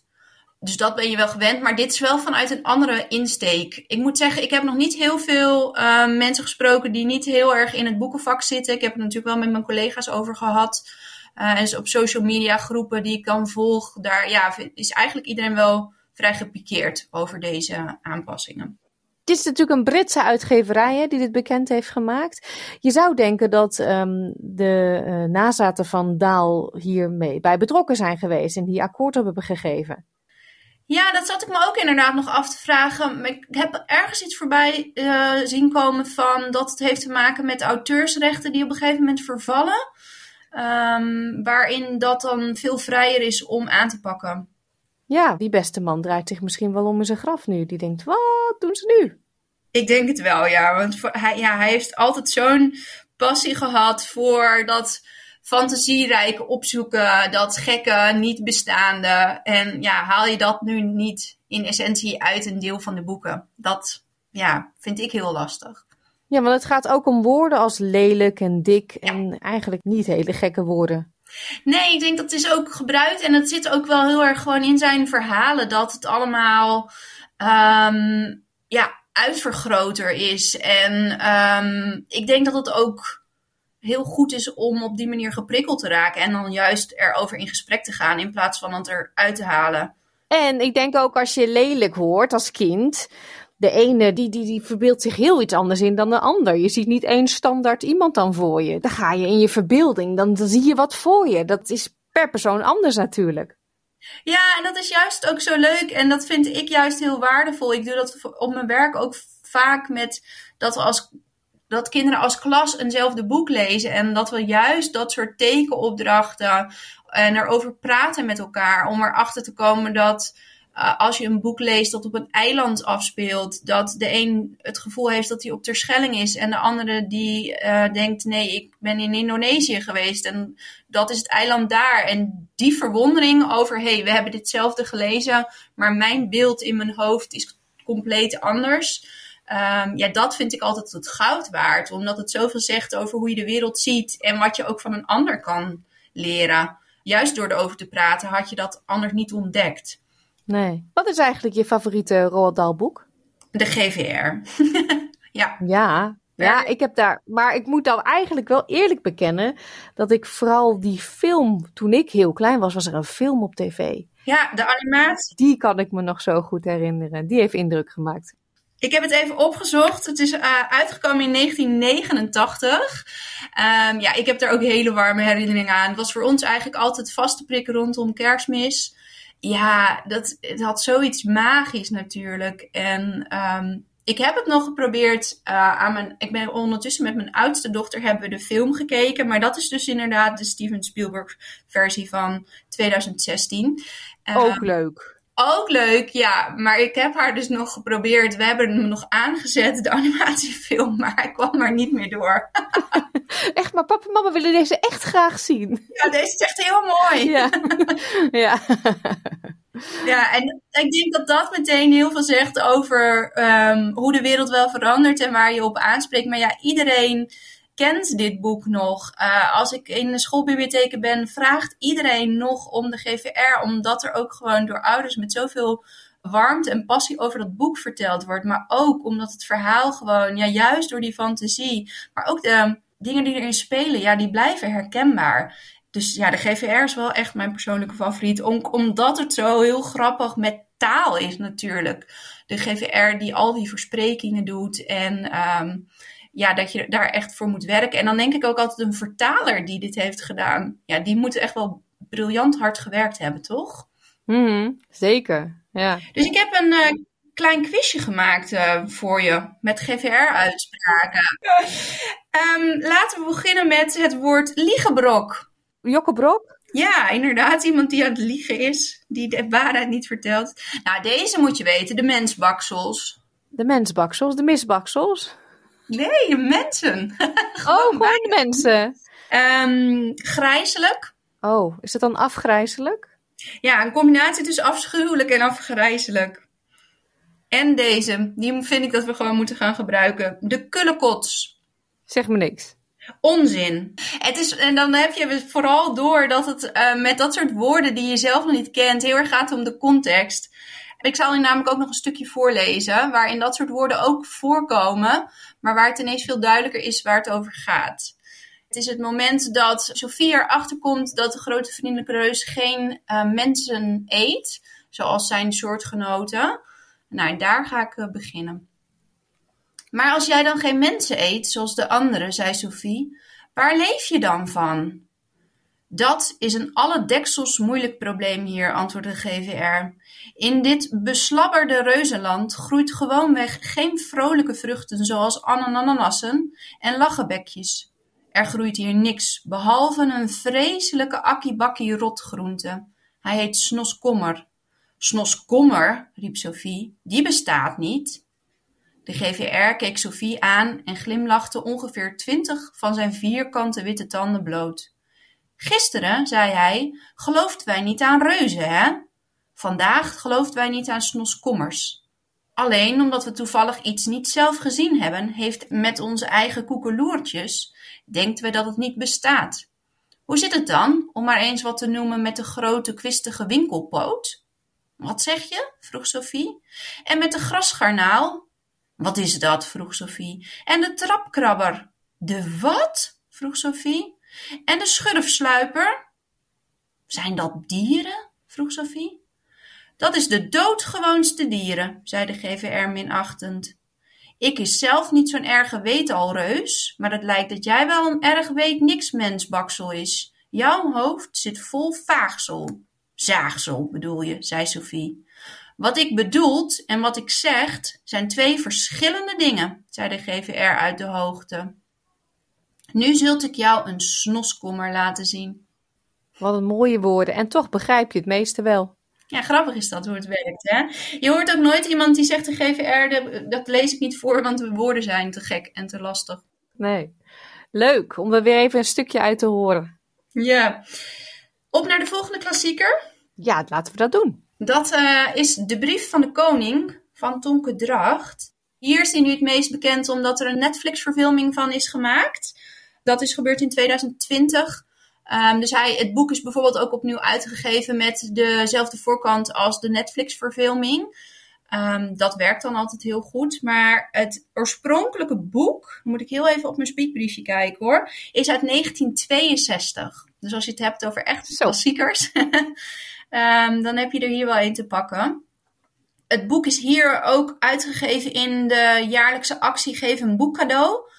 Dus dat ben je wel gewend. Maar dit is wel vanuit een andere insteek. Ik moet zeggen, ik heb nog niet heel veel uh, mensen gesproken die niet heel erg in het boekenvak zitten. Ik heb het natuurlijk wel met mijn collega's over gehad. Uh, en dus op social media groepen die ik dan volg, daar ja, is eigenlijk iedereen wel vrij gepikeerd over deze aanpassingen. Het is natuurlijk een Britse uitgeverij hè, die dit bekend heeft gemaakt. Je zou denken dat um, de uh, nazaten van Daal hiermee bij betrokken zijn geweest en die akkoord hebben gegeven. Ja, dat zat ik me ook inderdaad nog af te vragen. Ik heb ergens iets voorbij uh, zien komen van dat het heeft te maken met auteursrechten die op een gegeven moment vervallen. Um, waarin dat dan veel vrijer is om aan te pakken. Ja, die beste man draait zich misschien wel om in zijn graf nu. Die denkt, wat doen ze nu? Ik denk het wel, ja. Want hij, ja, hij heeft altijd zo'n passie gehad voor dat fantasierijke opzoeken, dat gekke, niet bestaande. En ja, haal je dat nu niet in essentie uit een deel van de boeken? Dat ja, vind ik heel lastig. Ja, want het gaat ook om woorden als lelijk en dik en eigenlijk niet hele gekke woorden. Nee, ik denk dat is ook gebruikt en het zit ook wel heel erg gewoon in zijn verhalen dat het allemaal um, ja, uitvergroter is. En um, ik denk dat het ook heel goed is om op die manier geprikkeld te raken en dan juist erover in gesprek te gaan in plaats van het eruit te halen. En ik denk ook als je lelijk hoort als kind, de ene die, die, die verbeeldt zich heel iets anders in dan de ander. Je ziet niet één standaard iemand dan voor je. Dan ga je in je verbeelding, dan, dan zie je wat voor je. Dat is per persoon anders natuurlijk. Ja, en dat is juist ook zo leuk en dat vind ik juist heel waardevol. Ik doe dat op mijn werk ook vaak met dat we als dat kinderen als klas eenzelfde boek lezen en dat we juist dat soort tekenopdrachten en erover praten met elkaar om erachter te komen dat uh, als je een boek leest dat op een eiland afspeelt, dat de een het gevoel heeft dat hij op Terschelling is en de andere die uh, denkt nee, ik ben in Indonesië geweest en dat is het eiland daar. En die verwondering over hé, hey, we hebben ditzelfde gelezen, maar mijn beeld in mijn hoofd is compleet anders. Um, ja, dat vind ik altijd het goud waard. Omdat het zoveel zegt over hoe je de wereld ziet en wat je ook van een ander kan leren. Juist door erover te praten had je dat anders niet ontdekt. Nee. Wat is eigenlijk je favoriete Roald Dahl boek? De GVR. ja. Ja. Ja, ik heb daar. Maar ik moet dan eigenlijk wel eerlijk bekennen dat ik vooral die film, toen ik heel klein was, was er een film op tv. Ja, de animatie. Die kan ik me nog zo goed herinneren. Die heeft indruk gemaakt. Ik heb het even opgezocht. Het is uh, uitgekomen in 1989. Um, ja, ik heb daar ook hele warme herinneringen aan. Het was voor ons eigenlijk altijd vaste prik rondom kerstmis. Ja, dat, het had zoiets magisch natuurlijk. En um, ik heb het nog geprobeerd uh, aan mijn. Ik ben ondertussen met mijn oudste dochter hebben we de film gekeken. Maar dat is dus inderdaad de Steven Spielberg versie van 2016. Ook leuk Ook leuk, ja. Maar ik heb haar dus nog geprobeerd. We hebben hem nog aangezet, de animatiefilm. Maar hij kwam er niet meer door. echt, maar papa en mama willen deze echt graag zien. Ja, deze is echt heel mooi. Ja. ja. Ja, en ik denk dat dat meteen heel veel zegt over um, hoe de wereld wel verandert en waar je op aanspreekt. Maar ja, iedereen kent dit boek nog. Uh, als ik in de schoolbibliotheken ben, vraagt iedereen nog om de GVR, omdat er ook gewoon door ouders met zoveel warmte en passie over dat boek verteld wordt. Maar ook omdat het verhaal gewoon, ja, juist door die fantasie, maar ook de dingen die erin spelen, ja, die blijven herkenbaar. Dus ja, de GVR is wel echt mijn persoonlijke favoriet, om, omdat het zo heel grappig met taal is natuurlijk. De GVR die al die versprekingen doet en um, ja, dat je daar echt voor moet werken. En dan denk ik ook altijd een vertaler die dit heeft gedaan. Ja, die moet echt wel briljant hard gewerkt hebben, toch? Mm, zeker, ja. Dus ik heb een uh, klein quizje gemaakt uh, voor je met GVR-uitspraken. um, laten we beginnen met het woord liegebrok. Jokkebrok? Ja, inderdaad. Iemand die aan het liegen is, die de waarheid niet vertelt. Nou, deze moet je weten, de mensbaksels. De mensbaksels, de misbaksels? Nee, mensen. oh, gewoon mensen. Um, grijzelijk. Oh, is het dan afgrijzelijk? Ja, een combinatie tussen afschuwelijk en afgrijzelijk. En deze, die vind ik dat we gewoon moeten gaan gebruiken. De kullekots. Zeg me niks. Onzin. Het is, en dan heb je vooral door dat het uh, met dat soort woorden die je zelf nog niet kent, heel erg gaat om de context. Ik zal u namelijk ook nog een stukje voorlezen, waarin dat soort woorden ook voorkomen, maar waar het ineens veel duidelijker is waar het over gaat. Het is het moment dat Sophie erachter komt dat de grote vriendelijke reus geen uh, mensen eet, zoals zijn soortgenoten. Nou, daar ga ik uh, beginnen. Maar als jij dan geen mensen eet, zoals de anderen, zei Sophie, waar leef je dan van? Dat is een alle deksels moeilijk probleem hier, antwoordde de GVR. In dit beslabberde reuzenland groeit gewoonweg geen vrolijke vruchten zoals ananassen en lachenbekjes. Er groeit hier niks, behalve een vreselijke akkibakkie rotgroente. Hij heet snoskommer. Snoskommer, riep Sophie, die bestaat niet. De GVR keek Sophie aan en glimlachte ongeveer twintig van zijn vierkante witte tanden bloot. Gisteren, zei hij, geloofden wij niet aan reuzen, hè? Vandaag geloofden wij niet aan snoskommers. Alleen omdat we toevallig iets niet zelf gezien hebben, heeft met onze eigen koekeloertjes, denken we dat het niet bestaat. Hoe zit het dan, om maar eens wat te noemen, met de grote kwistige winkelpoot? Wat zeg je? vroeg Sophie. En met de grasgarnaal? Wat is dat? vroeg Sophie. En de trapkrabber? De wat? vroeg Sophie. En de schurfsluiper? Zijn dat dieren? vroeg Sophie. Dat is de doodgewoonste dieren, zei de GVR minachtend. Ik is zelf niet zo'n erge weetalreus, maar het lijkt dat jij wel een erg weet niks mensbaksel is. Jouw hoofd zit vol vaagsel. Zaagsel bedoel je, zei Sophie. Wat ik bedoelt en wat ik zeg zijn twee verschillende dingen, zei de GVR uit de hoogte. Nu zult ik jou een snoskommer laten zien. Wat een mooie woorden. En toch begrijp je het meeste wel. Ja, grappig is dat hoe het werkt. Hè? Je hoort ook nooit iemand die zegt de GVR, dat lees ik niet voor, want de woorden zijn te gek en te lastig. Nee. Leuk om er weer even een stukje uit te horen. Ja. Op naar de volgende klassieker. Ja, laten we dat doen. Dat uh, is De Brief van de Koning van Tonke Dracht. Hier is hij nu het meest bekend omdat er een Netflix-verfilming van is gemaakt. Dat is gebeurd in 2020. Um, dus hij, het boek is bijvoorbeeld ook opnieuw uitgegeven met dezelfde voorkant als de Netflix-verfilming. Um, dat werkt dan altijd heel goed. Maar het oorspronkelijke boek, moet ik heel even op mijn speakbriefje kijken hoor, is uit 1962. Dus als je het hebt over echt klassiekers, um, dan heb je er hier wel een te pakken. Het boek is hier ook uitgegeven in de jaarlijkse actie Geef een boek cadeau.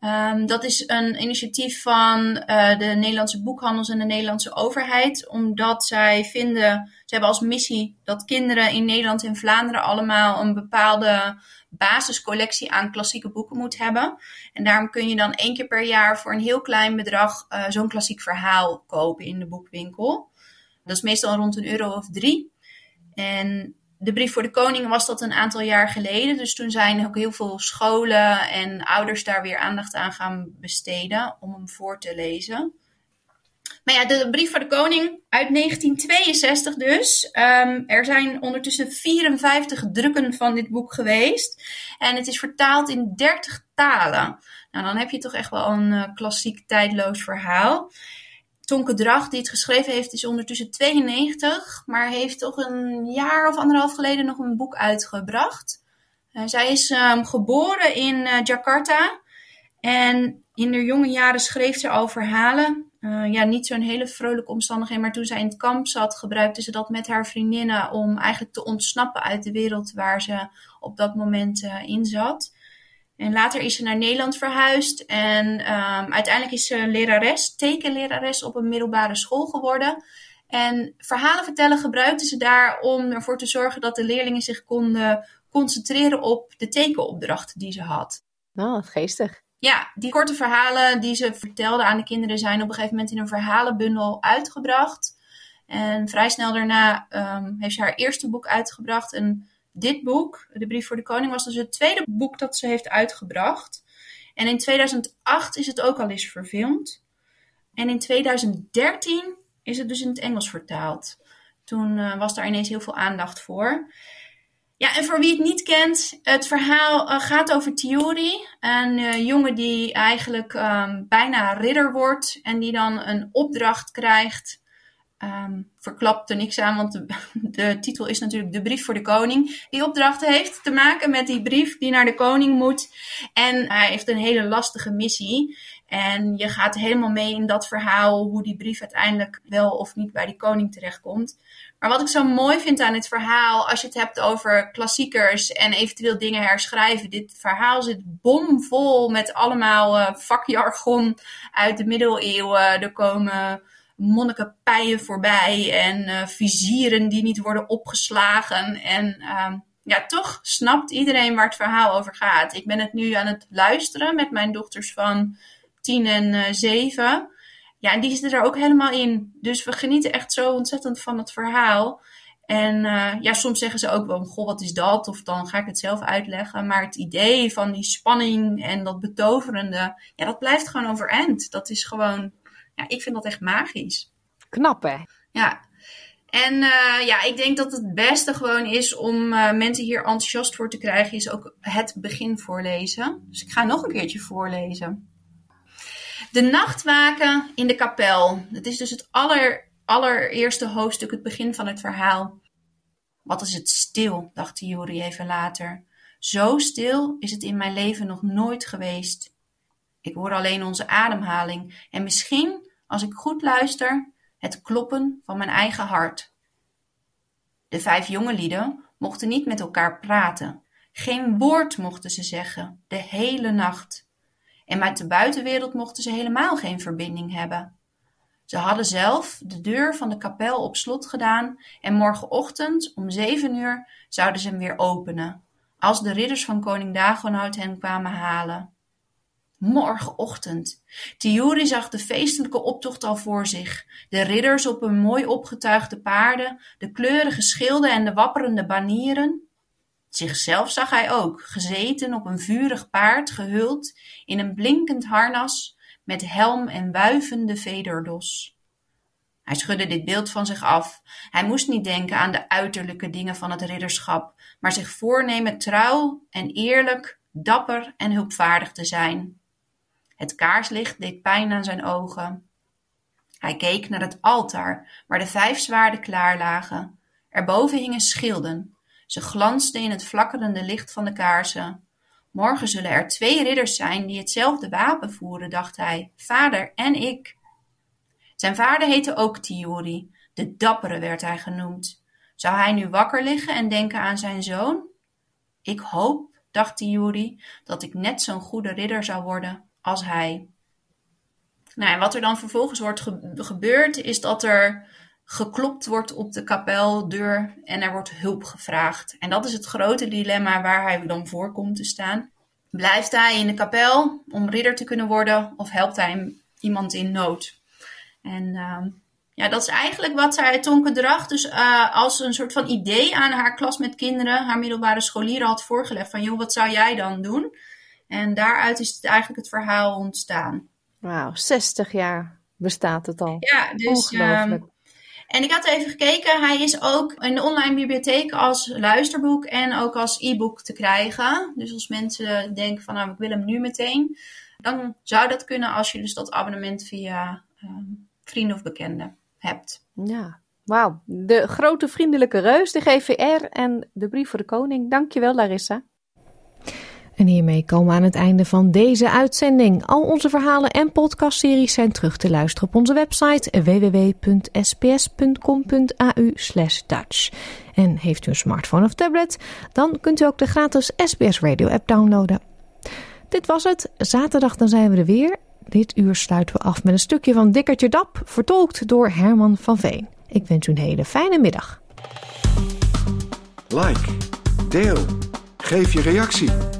Um, dat is een initiatief van uh, de Nederlandse boekhandels en de Nederlandse overheid, omdat zij vinden, ze hebben als missie dat kinderen in Nederland en Vlaanderen allemaal een bepaalde basiscollectie aan klassieke boeken moet hebben. En daarom kun je dan één keer per jaar voor een heel klein bedrag uh, zo'n klassiek verhaal kopen in de boekwinkel. Dat is meestal rond een euro of drie. En de brief voor de koning was dat een aantal jaar geleden. Dus toen zijn ook heel veel scholen en ouders daar weer aandacht aan gaan besteden om hem voor te lezen. Maar ja, de brief voor de koning uit 1962 dus. Um, er zijn ondertussen 54 drukken van dit boek geweest. En het is vertaald in 30 talen. Nou, dan heb je toch echt wel een uh, klassiek tijdloos verhaal. Tonke die het geschreven heeft, is ondertussen 92, maar heeft toch een jaar of anderhalf geleden nog een boek uitgebracht. Uh, zij is um, geboren in uh, Jakarta en in haar jonge jaren schreef ze al verhalen. Uh, ja, niet zo'n hele vrolijke omstandigheden, maar toen zij in het kamp zat, gebruikte ze dat met haar vriendinnen om eigenlijk te ontsnappen uit de wereld waar ze op dat moment in zat. En later is ze naar Nederland verhuisd. En um, uiteindelijk is ze lerares, tekenlerares op een middelbare school geworden. En verhalen vertellen gebruikte ze daar om ervoor te zorgen dat de leerlingen zich konden concentreren op de tekenopdrachten die ze had. Oh, geestig. Ja, die korte verhalen die ze vertelde aan de kinderen zijn op een gegeven moment in een verhalenbundel uitgebracht. En vrij snel daarna um, heeft ze haar eerste boek uitgebracht. Dit boek, De Brief voor de Koning, was dus het tweede boek dat ze heeft uitgebracht. En in 2008 is het ook al eens verfilmd. En in 2013 is het dus in het Engels vertaald. Toen uh, was daar ineens heel veel aandacht voor. Ja, en voor wie het niet kent, het verhaal uh, gaat over Tiori. Een uh, jongen die eigenlijk um, bijna ridder wordt en die dan een opdracht krijgt Um, verklapt er niks aan, want de, de, titel is natuurlijk De Brief voor de Koning. Die opdracht heeft te maken met die brief die naar de koning moet. En hij heeft een hele lastige missie. En je gaat helemaal mee in dat verhaal, hoe die brief uiteindelijk wel of niet bij die koning terechtkomt. Maar wat ik zo mooi vind aan het verhaal, als je het hebt over klassiekers en eventueel dingen herschrijven. Dit verhaal zit bomvol met allemaal uh, vakjargon uit de middeleeuwen. Er komen monnikenpijen voorbij en uh, vizieren die niet worden opgeslagen. En uh, ja, toch snapt iedereen waar het verhaal over gaat. Ik ben het nu aan het luisteren met mijn dochters van 10 en uh, eh, 7. Ja, en die zitten er ook helemaal in. Dus we genieten echt zo ontzettend van het verhaal. En uh, ja, soms zeggen ze ook wel, goh, wat is dat? Of dan ga ik het zelf uitleggen. Maar het idee van die spanning en dat betoverende, ja, dat blijft gewoon overeind. Dat is gewoon ja, ik vind dat echt magisch. Knap hè? Ja. En uh, ja, ik denk dat het beste gewoon is om uh, mensen hier enthousiast voor te krijgen, is ook het begin voorlezen. Dus ik ga nog een keertje voorlezen. De nachtwaken in de kapel. Dat is dus het aller, allereerste hoofdstuk, het begin van het verhaal. Wat is het stil, dacht Juri even later. Zo stil is het in mijn leven nog nooit geweest. Ik hoor alleen onze ademhaling en misschien als ik goed luister, het kloppen van mijn eigen hart. De vijf jonge lieden mochten niet met elkaar praten. Geen woord mochten ze zeggen, de hele nacht. En met de buitenwereld mochten ze helemaal geen verbinding hebben. Ze hadden zelf de deur van de kapel op slot gedaan en morgenochtend om zeven uur zouden ze hem weer openen, als de ridders van koning Dagonoud hen kwamen halen. Morgenochtend. Tiuri zag de feestelijke optocht al voor zich. De ridders op hun mooi opgetuigde paarden, de kleurige schilden en de wapperende banieren. Zichzelf zag hij ook, gezeten op een vurig paard, gehuld in een blinkend harnas, met helm en wuivende vederdos. Hij schudde dit beeld van zich af. Hij moest niet denken aan de uiterlijke dingen van het ridderschap, maar zich voornemen trouw en eerlijk, dapper en hulpvaardig te zijn. Het kaarslicht deed pijn aan zijn ogen. Hij keek naar het altaar, waar de vijf zwaarden klaar lagen. Erboven hingen schilden. Ze glansden in het flakkerende licht van de kaarsen. Morgen zullen er twee ridders zijn die hetzelfde wapen voeren, dacht hij, vader en ik. Zijn vader heette ook Tiori, de dappere werd hij genoemd. Zou hij nu wakker liggen en denken aan zijn zoon? Ik hoop, dacht Tiori, dat ik net zo'n goede ridder zou worden als hij. Nou, en wat er dan vervolgens wordt gebeurd, is dat er geklopt wordt op de kapeldeur en er wordt hulp gevraagd. En dat is het grote dilemma waar hij dan voor komt te staan. Blijft hij in de kapel om ridder te kunnen worden of helpt hij iemand in nood? En uh, ja, dat is eigenlijk wat zij Tonke dus uh, als een soort van idee aan haar klas met kinderen, haar middelbare scholieren had voorgelegd. Van joh, wat zou jij dan doen? En daaruit is het eigenlijk het verhaal ontstaan. Wauw, 60 jaar bestaat het al. Ja, dus. Um, en ik had even gekeken, hij is ook in de online bibliotheek als luisterboek en ook als e-book te krijgen. Dus als mensen denken van nou ik wil hem nu meteen, dan zou dat kunnen als je dus dat abonnement via um, vrienden of bekenden hebt. Ja, wauw. De grote vriendelijke reus, de GVR en de brief voor de koning. Dankjewel Larissa. En hiermee komen we aan het einde van deze uitzending. Al onze verhalen en podcastseries zijn terug te luisteren op onze website www.sps.com.au Dutch. En heeft u een smartphone of tablet, dan kunt u ook de gratis SBS Radio app downloaden. Dit was het. Zaterdag dan zijn we er weer. Dit uur sluiten we af met een stukje van Dikkertje Dap, vertolkt door Herman van Veen. Ik wens u een hele fijne middag. Like, deel, geef je reactie.